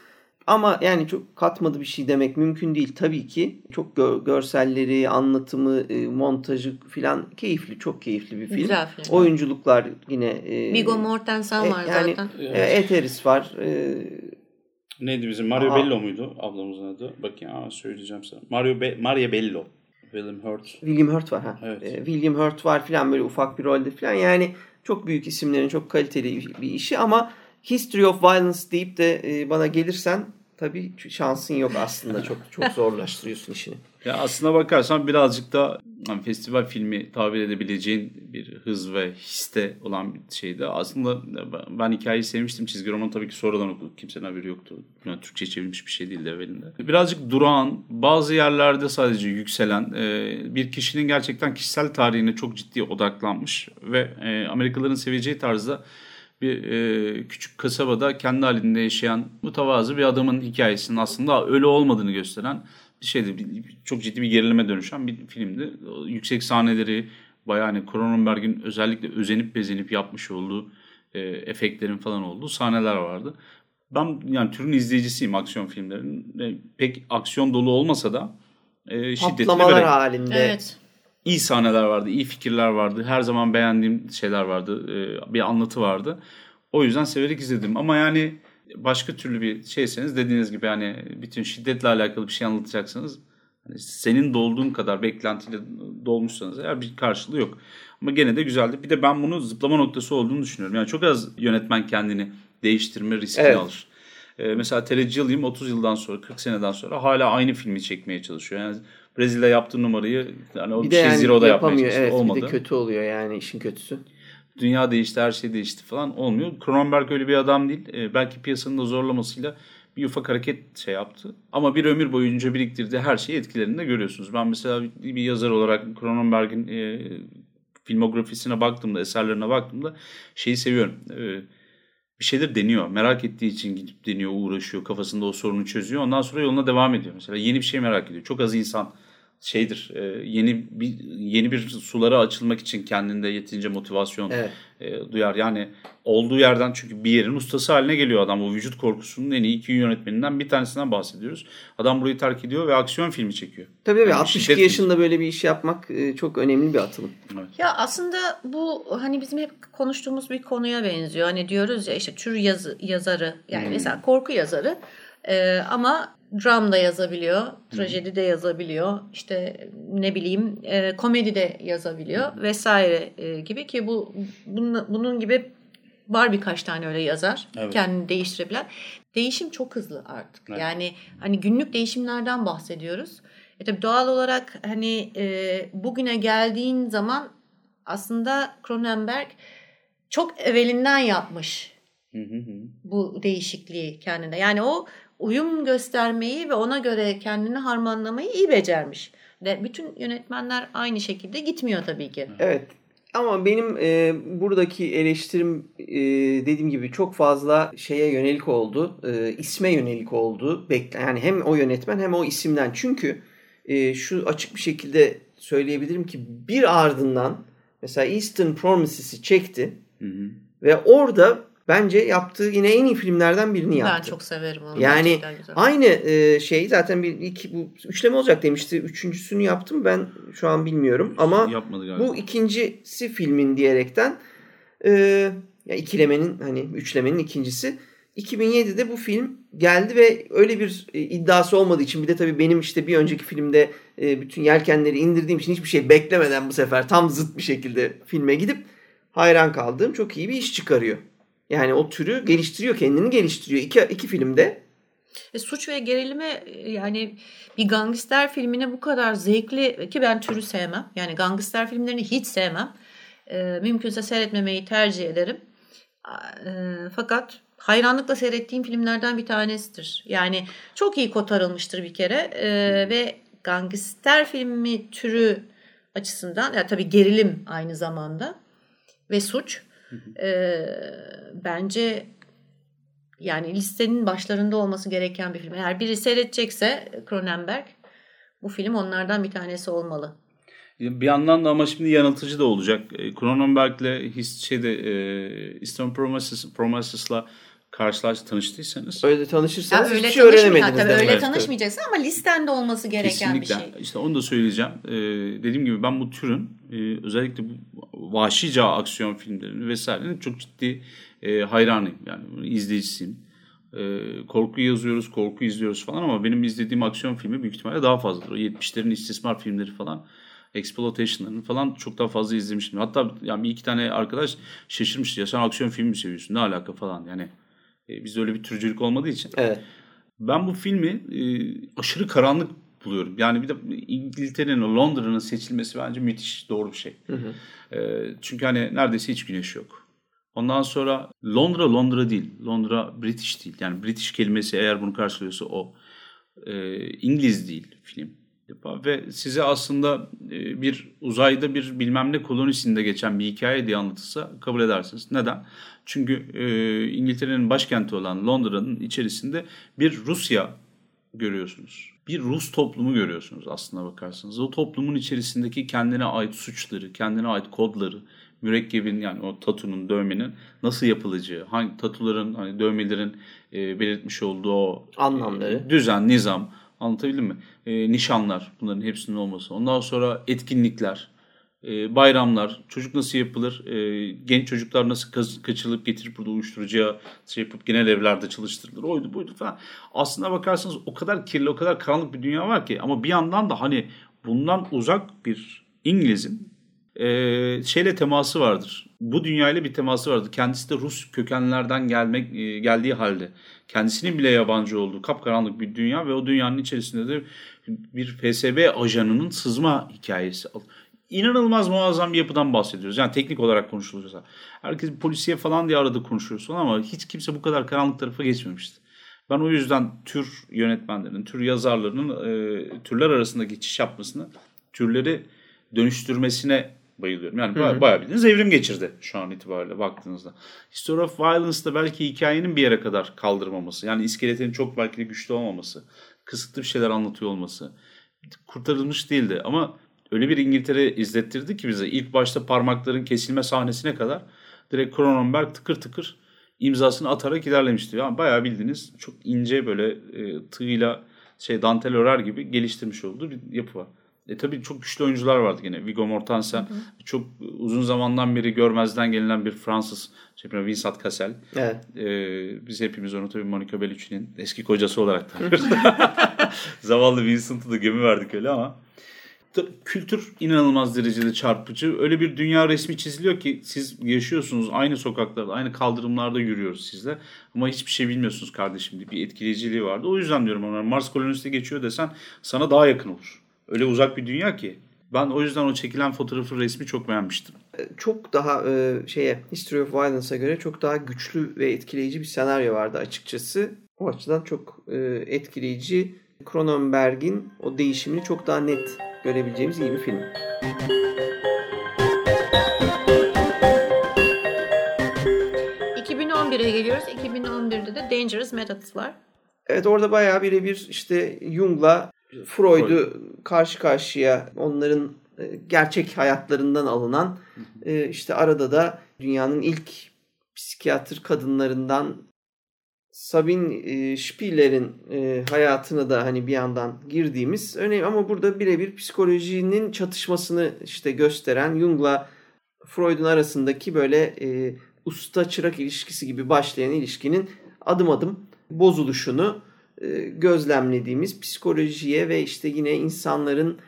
Ama yani çok katmadı bir şey demek mümkün değil tabii ki. Çok gö- görselleri, anlatımı, e, montajı filan keyifli, çok keyifli bir film. Güzel film. Oyunculuklar yine e, Viggo Mortensen e, var yani, zaten. e, Eteris var. E, Neydi bizim? Mario Aa. Bello muydu ablamızın adı? Bakayım aa, söyleyeceğim sana. Mario Be Maria Bello. William Hurt. William Hurt var ha. Evet. Ee, William Hurt var filan böyle ufak bir rolde filan. Yani çok büyük isimlerin çok kaliteli bir işi ama History of Violence deyip de e, bana gelirsen tabii şansın yok aslında. Çok çok zorlaştırıyorsun işini. Ya aslına bakarsan birazcık da hani festival filmi tabir edebileceğin bir hız ve histe olan bir şeydi. Aslında ben hikayeyi sevmiştim. Çizgi romanı tabii ki sonradan okuduk. Kimsenin haberi yoktu. Yani Türkçe çevrilmiş bir şey değildi evvelinde. Birazcık durağan, bazı yerlerde sadece yükselen e, bir kişinin gerçekten kişisel tarihine çok ciddi odaklanmış ve e, Amerikalıların seveceği tarzda bir e, küçük kasabada kendi halinde yaşayan mütevazı bir adamın hikayesinin aslında ölü olmadığını gösteren bir şeydi. Bir- çok ciddi bir gerilime dönüşen bir filmdi. Yüksek sahneleri bayağı hani Cronenberg'in özellikle özenip bezenip yapmış olduğu e, efektlerin falan olduğu sahneler vardı. Ben yani türün izleyicisiyim aksiyon filmlerinin. E, pek aksiyon dolu olmasa da e, şiddetli Patlamalar ve halinde. Evet. İyi sahneler vardı, iyi fikirler vardı. Her zaman beğendiğim şeyler vardı. e, Bir anlatı vardı. O yüzden severek izledim. Ama yani başka türlü bir şeyseniz dediğiniz gibi hani bütün şiddetle alakalı bir şey anlatacaksınız. Hani senin dolduğun kadar beklentiyle dolmuşsanız eğer bir karşılığı yok. Ama gene de güzeldi. Bir de ben bunu zıplama noktası olduğunu düşünüyorum. Yani çok az yönetmen kendini değiştirme riskini Evet. alır. Ee, mesela Terry Gilliam 30 yıldan sonra 40 seneden sonra hala aynı filmi çekmeye çalışıyor. Yani Brezilya yaptığı numarayı yani o Bir bir şey yani Zero'da yapmaya çalıştı. Evet, Olmadı. bir de kötü oluyor yani işin kötüsü. dünya değişti, her şey değişti falan olmuyor. Cronenberg öyle bir adam değil. E, belki piyasanın da zorlamasıyla bir ufak hareket şey yaptı. Ama bir ömür boyunca biriktirdiği her şeyi etkilerini de görüyorsunuz. Ben mesela bir yazar olarak Cronenberg'in e, filmografisine baktığımda, eserlerine baktığımda şeyi seviyorum. E, bir şeyler deniyor. Merak ettiği için gidip deniyor, uğraşıyor, kafasında o sorunu çözüyor. Ondan sonra yoluna devam ediyor. Mesela yeni bir şey merak ediyor. Çok az insan şeydir e, yeni bir yeni bir sulara açılmak için kendinde yetince motivasyon evet. e, duyar. Yani olduğu yerden çünkü bir yerin ustası haline geliyor adam. O vücut korkusunun en iyi iki yönetmeninden bir tanesinden bahsediyoruz. Adam burayı terk ediyor ve aksiyon filmi çekiyor. Tabii yani 62 yaşında böyle bir iş yapmak e, çok önemli bir atılım. Evet. Ya aslında bu hani bizim hep konuştuğumuz bir konuya benziyor. Hani diyoruz ya işte tür yazı, yazarı yani hmm. mesela korku yazarı e, ama dram da yazabiliyor, trajedi de yazabiliyor, işte ne bileyim e, komedi de yazabiliyor vesaire e, gibi ki bu bunun, bunun gibi var birkaç tane öyle yazar evet. kendini değiştirebilen. Değişim çok hızlı artık. Evet. Yani hani günlük değişimlerden bahsediyoruz. E tabii doğal olarak hani e, bugüne geldiğin zaman aslında Cronenberg çok evvelinden yapmış bu değişikliği kendinde. Yani o uyum göstermeyi ve ona göre kendini harmanlamayı iyi becermiş. De bütün yönetmenler aynı şekilde gitmiyor tabii ki. Evet. Ama benim e, buradaki eleştirim e, dediğim gibi çok fazla şeye yönelik oldu. E, isme yönelik oldu. Bekle yani hem o yönetmen hem o isimden. Çünkü e, şu açık bir şekilde söyleyebilirim ki bir ardından mesela Eastern Promises'i çekti. Hı hı. Ve orada bence yaptığı yine en iyi filmlerden birini yaptı. Ben çok severim onu. Yani aynı e, şey zaten bir iki bu üçleme olacak demişti. Üçüncüsünü yaptım ben şu an bilmiyorum ama bu ikincisi filmin diyerekten e, ya ikilemenin hani üçlemenin ikincisi 2007'de bu film geldi ve öyle bir e, iddiası olmadığı için bir de tabii benim işte bir önceki filmde e, bütün yelkenleri indirdiğim için hiçbir şey beklemeden bu sefer tam zıt bir şekilde filme gidip hayran kaldığım çok iyi bir iş çıkarıyor. Yani o türü geliştiriyor, kendini geliştiriyor. İki, iki filmde. E, suç ve gerilime yani bir gangster filmine bu kadar zevkli ki ben türü sevmem. Yani gangster filmlerini hiç sevmem. E, mümkünse seyretmemeyi tercih ederim. E, fakat hayranlıkla seyrettiğim filmlerden bir tanesidir. Yani çok iyi kotarılmıştır bir kere e, ve gangster filmi türü açısından ya tabii gerilim aynı zamanda ve suç e, bence yani listenin başlarında olması gereken bir film. Eğer biri seyredecekse Cronenberg bu film onlardan bir tanesi olmalı. Bir yandan da ama şimdi yanıltıcı da olacak. Cronenberg'le his şeyde e, Eastern Promises, Promises'la karşılaş tanıştıysanız. Öyle tanışırsanız ya öyle hiçbir şey öğrenemediniz. Tabii öyle tanışmayacaksın ama listende olması gereken Kesinlikle. bir şey. İşte onu da söyleyeceğim. Ee, dediğim gibi ben bu türün e, özellikle bu vahşice aksiyon filmlerinin vesairenin çok ciddi e, hayranıyım. Yani izleyicisiyim. E, korku yazıyoruz, korku izliyoruz falan ama benim izlediğim aksiyon filmi büyük ihtimalle daha fazladır. O 70'lerin istismar filmleri falan exploitation'larını falan çok daha fazla izlemiştim. Hatta yani bir iki tane arkadaş şaşırmıştı ya sen aksiyon filmi seviyorsun ne alaka falan yani e, bizde öyle bir türcülük olmadığı için. Evet. Ben bu filmi e, aşırı karanlık buluyorum. Yani bir de İngiltere'nin, Londra'nın seçilmesi bence müthiş doğru bir şey. Hı hı. E, çünkü hani neredeyse hiç güneş yok. Ondan sonra Londra Londra değil. Londra British değil. Yani British kelimesi eğer bunu karşılıyorsa o. E, İngiliz değil film. Ve size aslında e, bir uzayda bir bilmem ne kolonisinde geçen bir hikaye diye anlatılsa kabul edersiniz. Neden? Çünkü e, İngiltere'nin başkenti olan Londra'nın içerisinde bir Rusya görüyorsunuz. Bir Rus toplumu görüyorsunuz aslında bakarsanız. O toplumun içerisindeki kendine ait suçları, kendine ait kodları, mürekkebin yani o tatunun, dövmenin nasıl yapılacağı, hangi tatuların, hani dövmelerin e, belirtmiş olduğu o anlamları, e, düzen, nizam anlatabildim mi? E, nişanlar bunların hepsinin olması. Ondan sonra etkinlikler, e, bayramlar, çocuk nasıl yapılır, e, genç çocuklar nasıl kaz- kaçırılıp getirip burada uyuşturucuya şey yapıp genel evlerde çalıştırılır, oydu buydu falan. Aslına bakarsanız o kadar kirli, o kadar karanlık bir dünya var ki ama bir yandan da hani bundan uzak bir İngiliz'in e, şeyle teması vardır. Bu dünyayla bir teması vardır. Kendisi de Rus kökenlerden gelmek e, geldiği halde kendisinin bile yabancı olduğu kapkaranlık bir dünya ve o dünyanın içerisinde de bir FSB ajanının sızma hikayesi inanılmaz muazzam bir yapıdan bahsediyoruz. Yani teknik olarak konuşulursa. Herkes polisiye falan diye arada konuşuyoruz ama hiç kimse bu kadar karanlık tarafa geçmemişti. Ben o yüzden tür yönetmenlerin, tür yazarlarının e, türler arasında geçiş yapmasını, türleri dönüştürmesine bayılıyorum. Yani bayağı, bayağı bildiğiniz evrim geçirdi şu an itibariyle baktığınızda. History of Violence'da belki hikayenin bir yere kadar kaldırmaması. Yani iskeletin çok belki de güçlü olmaması. Kısıtlı bir şeyler anlatıyor olması. Kurtarılmış değildi ama öyle bir İngiltere izlettirdi ki bize ilk başta parmakların kesilme sahnesine kadar direkt Cronenberg tıkır tıkır imzasını atarak ilerlemişti. Yani bayağı bildiğiniz çok ince böyle e, tığıyla şey dantel örer gibi geliştirmiş olduğu bir yapı var. E tabii çok güçlü oyuncular vardı yine. Viggo Mortensen hı hı. çok uzun zamandan beri görmezden gelinen bir Fransız şey, Vincent Cassel. Evet. Ee, biz hepimiz onu tabii Monica Bellucci'nin eski kocası olarak tanıyoruz. Zavallı Vincent'ı da gömü verdik öyle ama kültür inanılmaz derecede çarpıcı. Öyle bir dünya resmi çiziliyor ki siz yaşıyorsunuz aynı sokaklarda, aynı kaldırımlarda yürüyoruz sizle. Ama hiçbir şey bilmiyorsunuz kardeşim diye bir etkileyiciliği vardı. O yüzden diyorum ona Mars kolonisi geçiyor desen sana daha yakın olur. Öyle uzak bir dünya ki. Ben o yüzden o çekilen fotoğrafı resmi çok beğenmiştim. E, çok daha e, şeye History of Violence'a göre çok daha güçlü ve etkileyici bir senaryo vardı açıkçası. O açıdan çok e, etkileyici. Cronenberg'in o değişimini çok daha net görebileceğimiz iyi bir film. ...2011'e geliyoruz. 2011'de de Dangerous Methods var. Evet orada bayağı birebir işte Jung'la Freud'u Freud. karşı karşıya onların e, gerçek hayatlarından alınan e, işte arada da dünyanın ilk psikiyatr kadınlarından Sabine e, Spiller'in e, hayatını da hani bir yandan girdiğimiz önemli ama burada birebir psikolojinin çatışmasını işte gösteren Jung'la Freud'un arasındaki böyle e, usta çırak ilişkisi gibi başlayan ilişkinin adım adım bozuluşunu e, gözlemlediğimiz psikolojiye ve işte yine insanların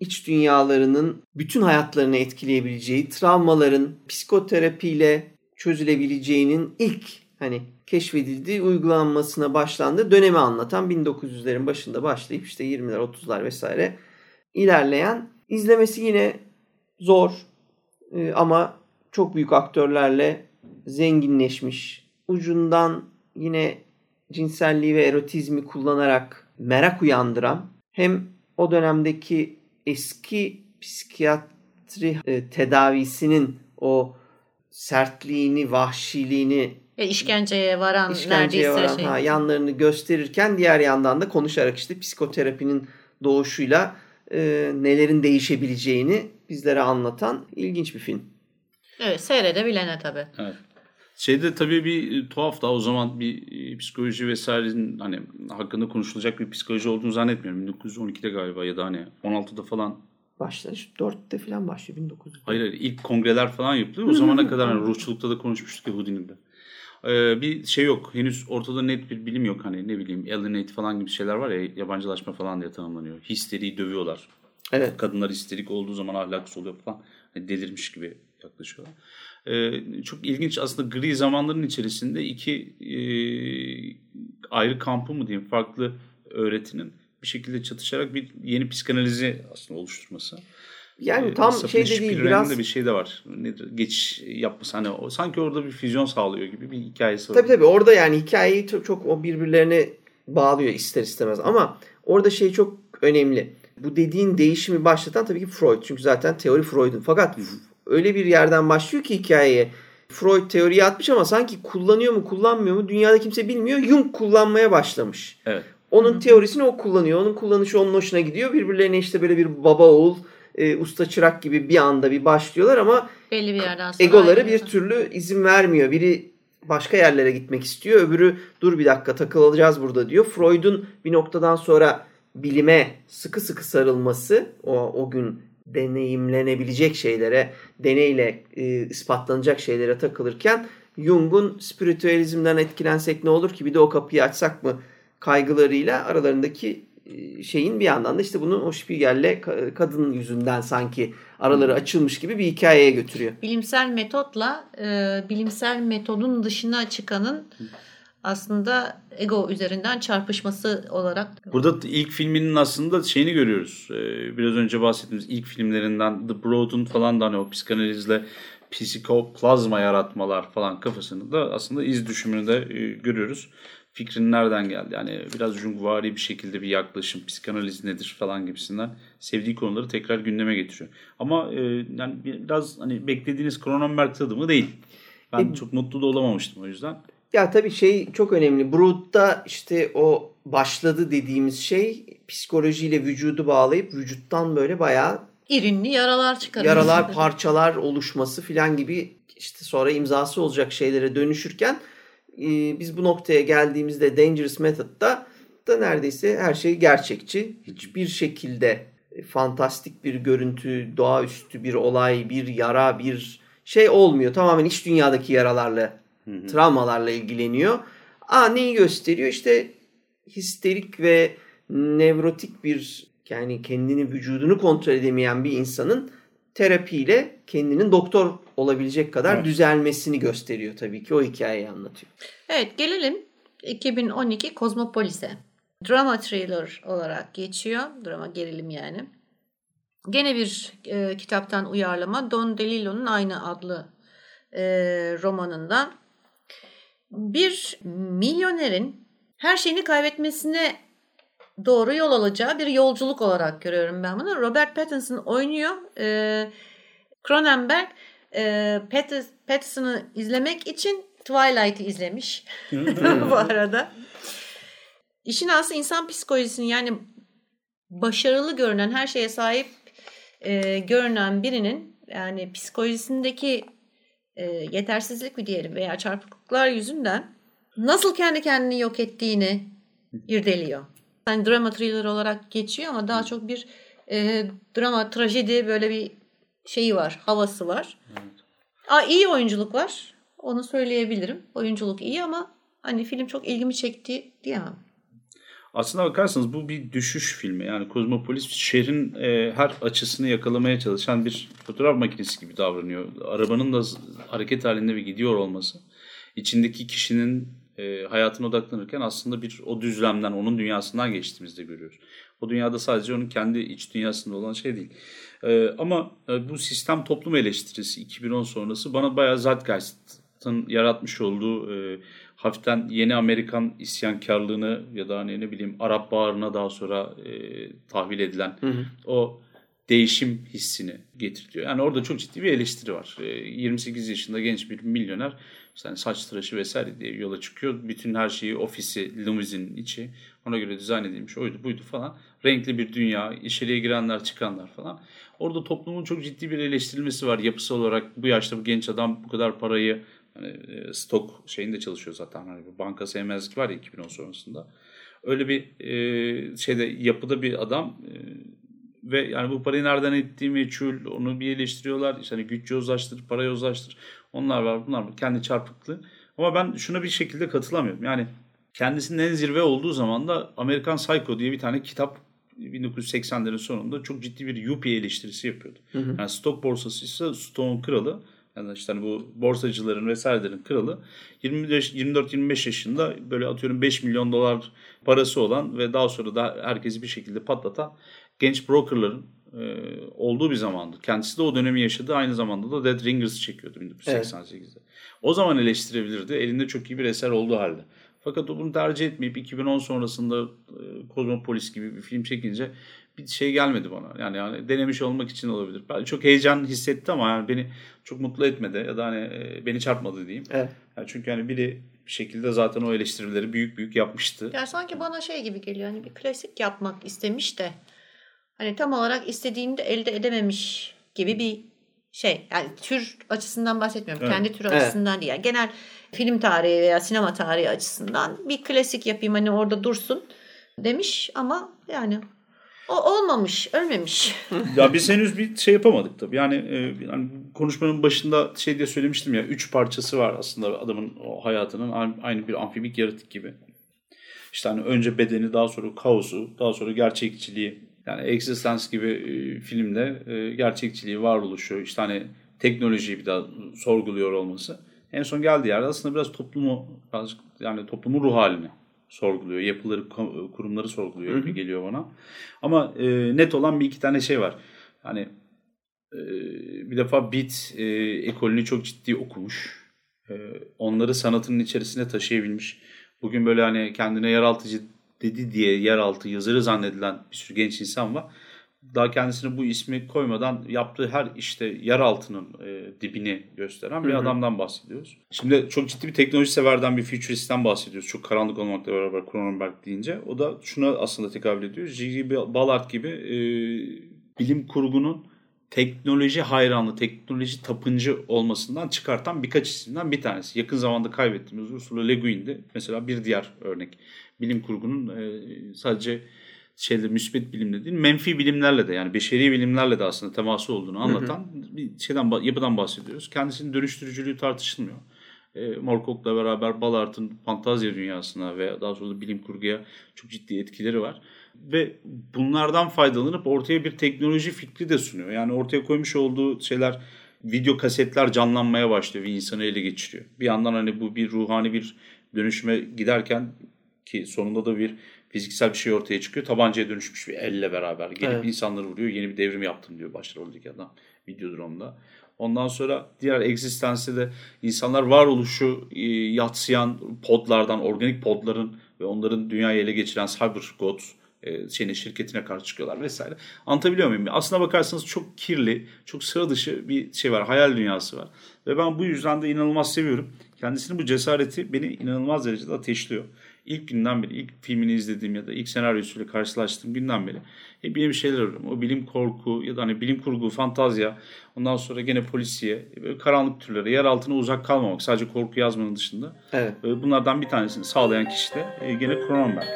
iç dünyalarının bütün hayatlarını etkileyebileceği, travmaların psikoterapiyle çözülebileceğinin ilk hani keşfedildiği, uygulanmasına başlandığı dönemi anlatan 1900'lerin başında başlayıp işte 20'ler, 30'lar vesaire ilerleyen izlemesi yine zor e, ama çok büyük aktörlerle zenginleşmiş. Ucundan yine cinselliği ve erotizmi kullanarak merak uyandıran hem o dönemdeki eski psikiyatri e, tedavisinin o sertliğini, vahşiliğini ve işkenceye varan işkenceye neredeyse varan, şey. Ha, yanlarını gösterirken diğer yandan da konuşarak işte psikoterapinin doğuşuyla e, nelerin değişebileceğini bizlere anlatan ilginç bir film. Evet seyredebilene tabii. Evet. Şeyde tabii bir e, tuhaf da o zaman bir e, psikoloji vesairenin hani hakkında konuşulacak bir psikoloji olduğunu zannetmiyorum. 1912'de galiba ya da hani 16'da falan başlar. 4'te falan başlıyor 1900. Hayır hayır ilk kongreler falan yapılıyor. O zamana kadar hani ruhçulukta da konuşmuştuk ya Houdini'de. Ee, bir şey yok. Henüz ortada net bir bilim yok. Hani ne bileyim alienate falan gibi şeyler var ya yabancılaşma falan diye tanımlanıyor. Histeriyi dövüyorlar. Evet. Kadınlar histerik olduğu zaman ahlaksız oluyor falan. Hani delirmiş gibi yaklaşıyorlar. Ee, çok ilginç aslında gri zamanların içerisinde iki e, ayrı kampı mı diyeyim farklı öğretinin bir şekilde çatışarak bir yeni psikanalizi aslında oluşturması. Yani ee, tam şey de değil biraz. De bir şey de var. Nedir? Geç yapması hani o, sanki orada bir füzyon sağlıyor gibi bir hikayesi var. Tabii tabii orada yani hikayeyi çok, çok o birbirlerine bağlıyor ister istemez ama orada şey çok önemli. Bu dediğin değişimi başlatan tabii ki Freud. Çünkü zaten teori Freud'un. Fakat öyle bir yerden başlıyor ki hikayeye. Freud teoriyi atmış ama sanki kullanıyor mu kullanmıyor mu dünyada kimse bilmiyor. Jung kullanmaya başlamış. Evet. Onun teorisini o kullanıyor. Onun kullanışı onun hoşuna gidiyor. Birbirlerine işte böyle bir baba oğul e, usta çırak gibi bir anda bir başlıyorlar ama belli bir yerden sonra egoları bir türlü izin vermiyor. Biri başka yerlere gitmek istiyor. Öbürü dur bir dakika takılacağız burada diyor. Freud'un bir noktadan sonra bilime sıkı sıkı sarılması o, o gün deneyimlenebilecek şeylere, deneyle e, ispatlanacak şeylere takılırken Jung'un spiritüalizmden etkilensek ne olur ki bir de o kapıyı açsak mı kaygılarıyla aralarındaki şeyin bir yandan da işte bunu o Spiegel'le kadın yüzünden sanki araları hmm. açılmış gibi bir hikayeye götürüyor. Bilimsel metotla e, bilimsel metodun dışına çıkanın aslında ego üzerinden çarpışması olarak. Burada ilk filminin aslında şeyini görüyoruz. Ee, biraz önce bahsettiğimiz ilk filmlerinden The Broad'un falan da hani o psikanalizle psikoplazma yaratmalar falan kafasını da aslında iz düşümünü de e, görüyoruz. Fikrin nereden geldi? Yani biraz Jungvari bir şekilde bir yaklaşım, psikanaliz nedir falan gibisinden sevdiği konuları tekrar gündeme getiriyor. Ama e, yani biraz hani beklediğiniz Cronenberg tadımı değil. Ben e, çok mutlu da olamamıştım o yüzden. Ya tabii şey çok önemli. Brood'da işte o başladı dediğimiz şey psikolojiyle vücudu bağlayıp vücuttan böyle bayağı irinli yaralar çıkarıyor. Yaralar, parçalar oluşması filan gibi işte sonra imzası olacak şeylere dönüşürken e, biz bu noktaya geldiğimizde Dangerous Method'da da neredeyse her şey gerçekçi. Hiçbir şekilde fantastik bir görüntü, doğaüstü bir olay, bir yara, bir şey olmuyor. Tamamen iç dünyadaki yaralarla, travmalarla ilgileniyor. Aa neyi gösteriyor? İşte histerik ve nevrotik bir yani kendini vücudunu kontrol edemeyen bir insanın terapiyle kendinin doktor olabilecek kadar evet. düzelmesini gösteriyor tabii ki o hikayeyi anlatıyor. Evet gelelim 2012 Kozmopolis'e. Drama thriller olarak geçiyor. Drama gerilim yani. Gene bir e, kitaptan uyarlama Don DeLillo'nun aynı adlı e, romanından. Bir milyonerin her şeyini kaybetmesine doğru yol alacağı bir yolculuk olarak görüyorum ben bunu. Robert Pattinson oynuyor. E, Cronenberg e, Pattinson'ı izlemek için Twilight'ı izlemiş bu arada. İşin aslı insan psikolojisini yani başarılı görünen her şeye sahip e, görünen birinin yani psikolojisindeki e, yetersizlik mi diyelim veya çarpıklıklar yüzünden nasıl kendi kendini yok ettiğini irdeliyor. Yani drama thriller olarak geçiyor ama daha çok bir e, drama trajedi böyle bir şeyi var, havası var. Evet. Aa, iyi oyunculuk var. Onu söyleyebilirim. Oyunculuk iyi ama hani film çok ilgimi çekti diyemem. Aslına bakarsanız bu bir düşüş filmi. Yani Kozmopolis şehrin e, her açısını yakalamaya çalışan bir fotoğraf makinesi gibi davranıyor. Arabanın da hareket halinde ve gidiyor olması içindeki kişinin e, hayatına odaklanırken aslında bir o düzlemden, onun dünyasından geçtiğimizde görüyoruz. O dünyada sadece onun kendi iç dünyasında olan şey değil. E, ama e, bu sistem toplum eleştirisi 2010 sonrası bana bayağı Zeitgeist'ın yaratmış olduğu e, hafiften yeni Amerikan isyankarlığını ya da hani ne bileyim Arap Baharı'na daha sonra e, tahvil edilen hı hı. o değişim hissini getiriyor. Yani orada çok ciddi bir eleştiri var. E, 28 yaşında genç bir milyoner işte saç tıraşı vesaire diye yola çıkıyor. Bütün her şeyi ofisi, limuzin içi ona göre dizayn edilmiş oydu buydu falan. Renkli bir dünya, içeriye girenler çıkanlar falan. Orada toplumun çok ciddi bir eleştirilmesi var yapısı olarak. Bu yaşta bu genç adam bu kadar parayı hani e, stok şeyinde çalışıyor zaten. Hani bu banka sevmezlik var ya 2010 sonrasında. Öyle bir e, şeyde yapıda bir adam e, ve yani bu parayı nereden ettiği meçhul, onu bir eleştiriyorlar. İşte hani güç yozlaştır, para yozlaştır. Onlar var, bunlar var. Kendi çarpıklığı. Ama ben şuna bir şekilde katılamıyorum. Yani kendisinin en zirve olduğu zaman da Amerikan Psycho diye bir tane kitap 1980'lerin sonunda çok ciddi bir yuppie eleştirisi yapıyordu. Hı hı. Yani stok borsası ise stoğun kralı. Yani işte hani bu borsacıların vesairelerin kralı 24-25 yaşında böyle atıyorum 5 milyon dolar parası olan ve daha sonra da herkesi bir şekilde patlatan genç brokerların e, olduğu bir zamandı. Kendisi de o dönemi yaşadı. Aynı zamanda da Dead Ringers çekiyordu 1988'de. Evet. O zaman eleştirebilirdi. Elinde çok iyi bir eser olduğu halde. Fakat o bunu tercih etmeyip 2010 sonrasında e, Kozmopolis gibi bir film çekince bir şey gelmedi bana. Yani, yani denemiş olmak için olabilir. Ben çok heyecan hissetti ama yani beni çok mutlu etmedi ya da hani e, beni çarpmadı diyeyim. Evet. Yani çünkü hani biri bir şekilde zaten o eleştirileri büyük büyük yapmıştı. Ya sanki bana şey gibi geliyor hani bir klasik yapmak istemiş de hani tam olarak istediğini de elde edememiş gibi bir şey. Yani tür açısından bahsetmiyorum. Evet. Kendi tür evet. açısından değil. Yani genel film tarihi veya sinema tarihi açısından bir klasik yapayım hani orada dursun demiş ama yani o olmamış, ölmemiş. ya biz henüz bir şey yapamadık tabii. Yani, e, yani konuşmanın başında şey diye söylemiştim ya. Üç parçası var aslında adamın o hayatının aynı bir amfibik yaratık gibi. İşte hani önce bedeni, daha sonra kaosu, daha sonra gerçekçiliği. Yani Existence gibi e, filmde e, gerçekçiliği, varoluşu, işte hani teknolojiyi bir daha sorguluyor olması En son geldiği yerde aslında biraz toplumu birazcık yani toplumun ruh halini sorguluyor. Yapıları, kurumları sorguluyor gibi geliyor bana. Ama e, net olan bir iki tane şey var. Hani e, bir defa Bit e, ekolünü çok ciddi okumuş. E, onları sanatının içerisine taşıyabilmiş. Bugün böyle hani kendine yeraltıcı dedi diye yeraltı yazarı zannedilen bir sürü genç insan var daha kendisine bu ismi koymadan yaptığı her işte yer altının e, dibini gösteren bir hı hı. adamdan bahsediyoruz. Şimdi çok ciddi bir teknoloji severden bir futuristten bahsediyoruz. Çok karanlık olmakla beraber Cronenberg deyince. O da şuna aslında tekabül ediyor. J.G. Ballard gibi e, bilim kurgunun teknoloji hayranlı, teknoloji tapıncı olmasından çıkartan birkaç isimden bir tanesi. Yakın zamanda kaybettiğimiz Ursula Le Guin'di. Mesela bir diğer örnek. Bilim kurgunun e, sadece şeyde müsbet bilimle değil menfi bilimlerle de yani beşeri bilimlerle de aslında teması olduğunu anlatan hı hı. bir şeyden yapıdan bahsediyoruz. Kendisinin dönüştürücülüğü tartışılmıyor. E, Morcock'la beraber Ballard'ın fantazya dünyasına ve daha sonra da bilim kurguya çok ciddi etkileri var. Ve bunlardan faydalanıp ortaya bir teknoloji fikri de sunuyor. Yani ortaya koymuş olduğu şeyler video kasetler canlanmaya başlıyor ve insanı ele geçiriyor. Bir yandan hani bu bir ruhani bir dönüşüme giderken ki sonunda da bir fiziksel bir şey ortaya çıkıyor. Tabancaya dönüşmüş bir elle beraber gelip evet. insanları vuruyor. Yeni bir devrim yaptım diyor başroldeki adam Videodrome'da. Ondan sonra diğer egzistanste de insanlar varoluşu e, yatsıyan podlardan, organik podların ve onların dünyayı ele geçiren cyber gods e, şeyine, şirketine karşı çıkıyorlar vesaire. Anlatabiliyor muyum? Aslına bakarsanız çok kirli, çok sıra dışı bir şey var. Hayal dünyası var. Ve ben bu yüzden de inanılmaz seviyorum. Kendisinin bu cesareti beni inanılmaz derecede ateşliyor ilk günden beri, ilk filmini izlediğim ya da ilk senaryosuyla karşılaştığım günden beri hep yeni bir şeyler arıyorum. O bilim korku ya da hani bilim kurgu, fantazya, ondan sonra gene polisiye, böyle karanlık türlere, yer altına uzak kalmamak. Sadece korku yazmanın dışında. Evet. Bunlardan bir tanesini sağlayan kişi de e, gene Cronenberg.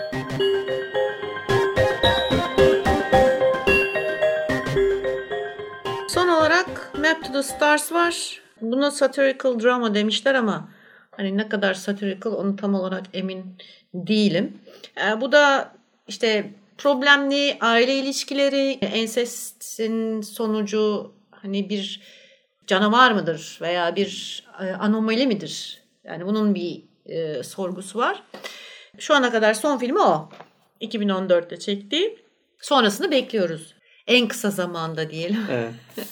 Son olarak Map to the Stars var. Buna satirical drama demişler ama hani ne kadar satirical onu tam olarak emin değilim. E, bu da işte problemli aile ilişkileri, ensestin sonucu hani bir canavar mıdır veya bir e, anomali midir? Yani bunun bir e, sorgusu var. Şu ana kadar son filmi o. 2014'te çektiği. Sonrasını bekliyoruz. En kısa zamanda diyelim. Evet.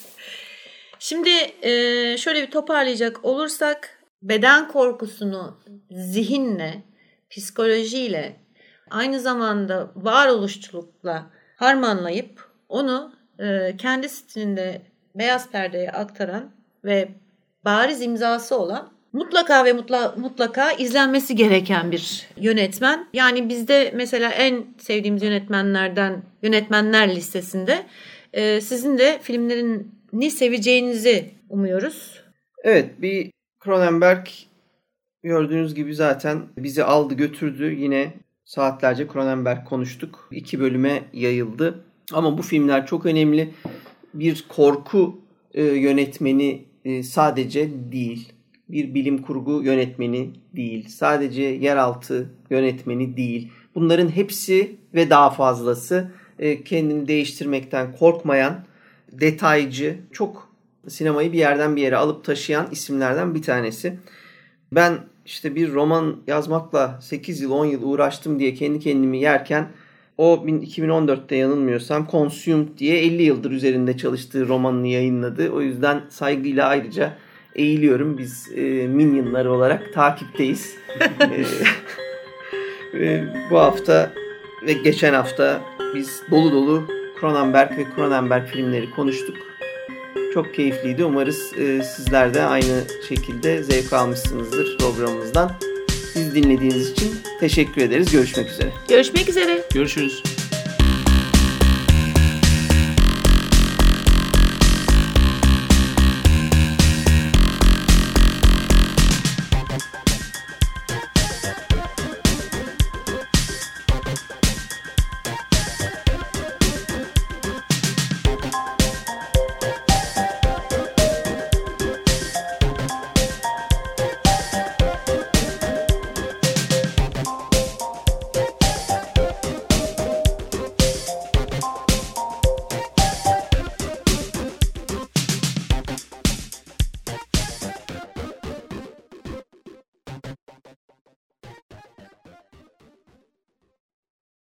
Şimdi e, şöyle bir toparlayacak olursak beden korkusunu zihinle psikolojiyle aynı zamanda varoluşçulukla harmanlayıp onu e, kendi stilinde beyaz perdeye aktaran ve bariz imzası olan mutlaka ve mutla, mutlaka izlenmesi gereken bir yönetmen. Yani bizde mesela en sevdiğimiz yönetmenlerden yönetmenler listesinde e, sizin de filmlerini seveceğinizi umuyoruz. Evet bir Cronenberg Gördüğünüz gibi zaten bizi aldı götürdü. Yine saatlerce Cronenberg konuştuk. İki bölüme yayıldı. Ama bu filmler çok önemli. Bir korku e, yönetmeni e, sadece değil. Bir bilim kurgu yönetmeni değil. Sadece yeraltı yönetmeni değil. Bunların hepsi ve daha fazlası e, kendini değiştirmekten korkmayan, detaycı, çok sinemayı bir yerden bir yere alıp taşıyan isimlerden bir tanesi. Ben işte bir roman yazmakla 8 yıl 10 yıl uğraştım diye kendi kendimi yerken o 2014'te yanılmıyorsam Consumed diye 50 yıldır üzerinde çalıştığı romanını yayınladı. O yüzden saygıyla ayrıca eğiliyorum. Biz e, Minion'lar olarak takipteyiz. e, bu hafta ve geçen hafta biz dolu dolu Cronenberg ve Cronenberg filmleri konuştuk. Çok keyifliydi. Umarız e, sizler de aynı şekilde zevk almışsınızdır programımızdan. Siz dinlediğiniz için teşekkür ederiz. Görüşmek üzere. Görüşmek üzere. Görüşürüz.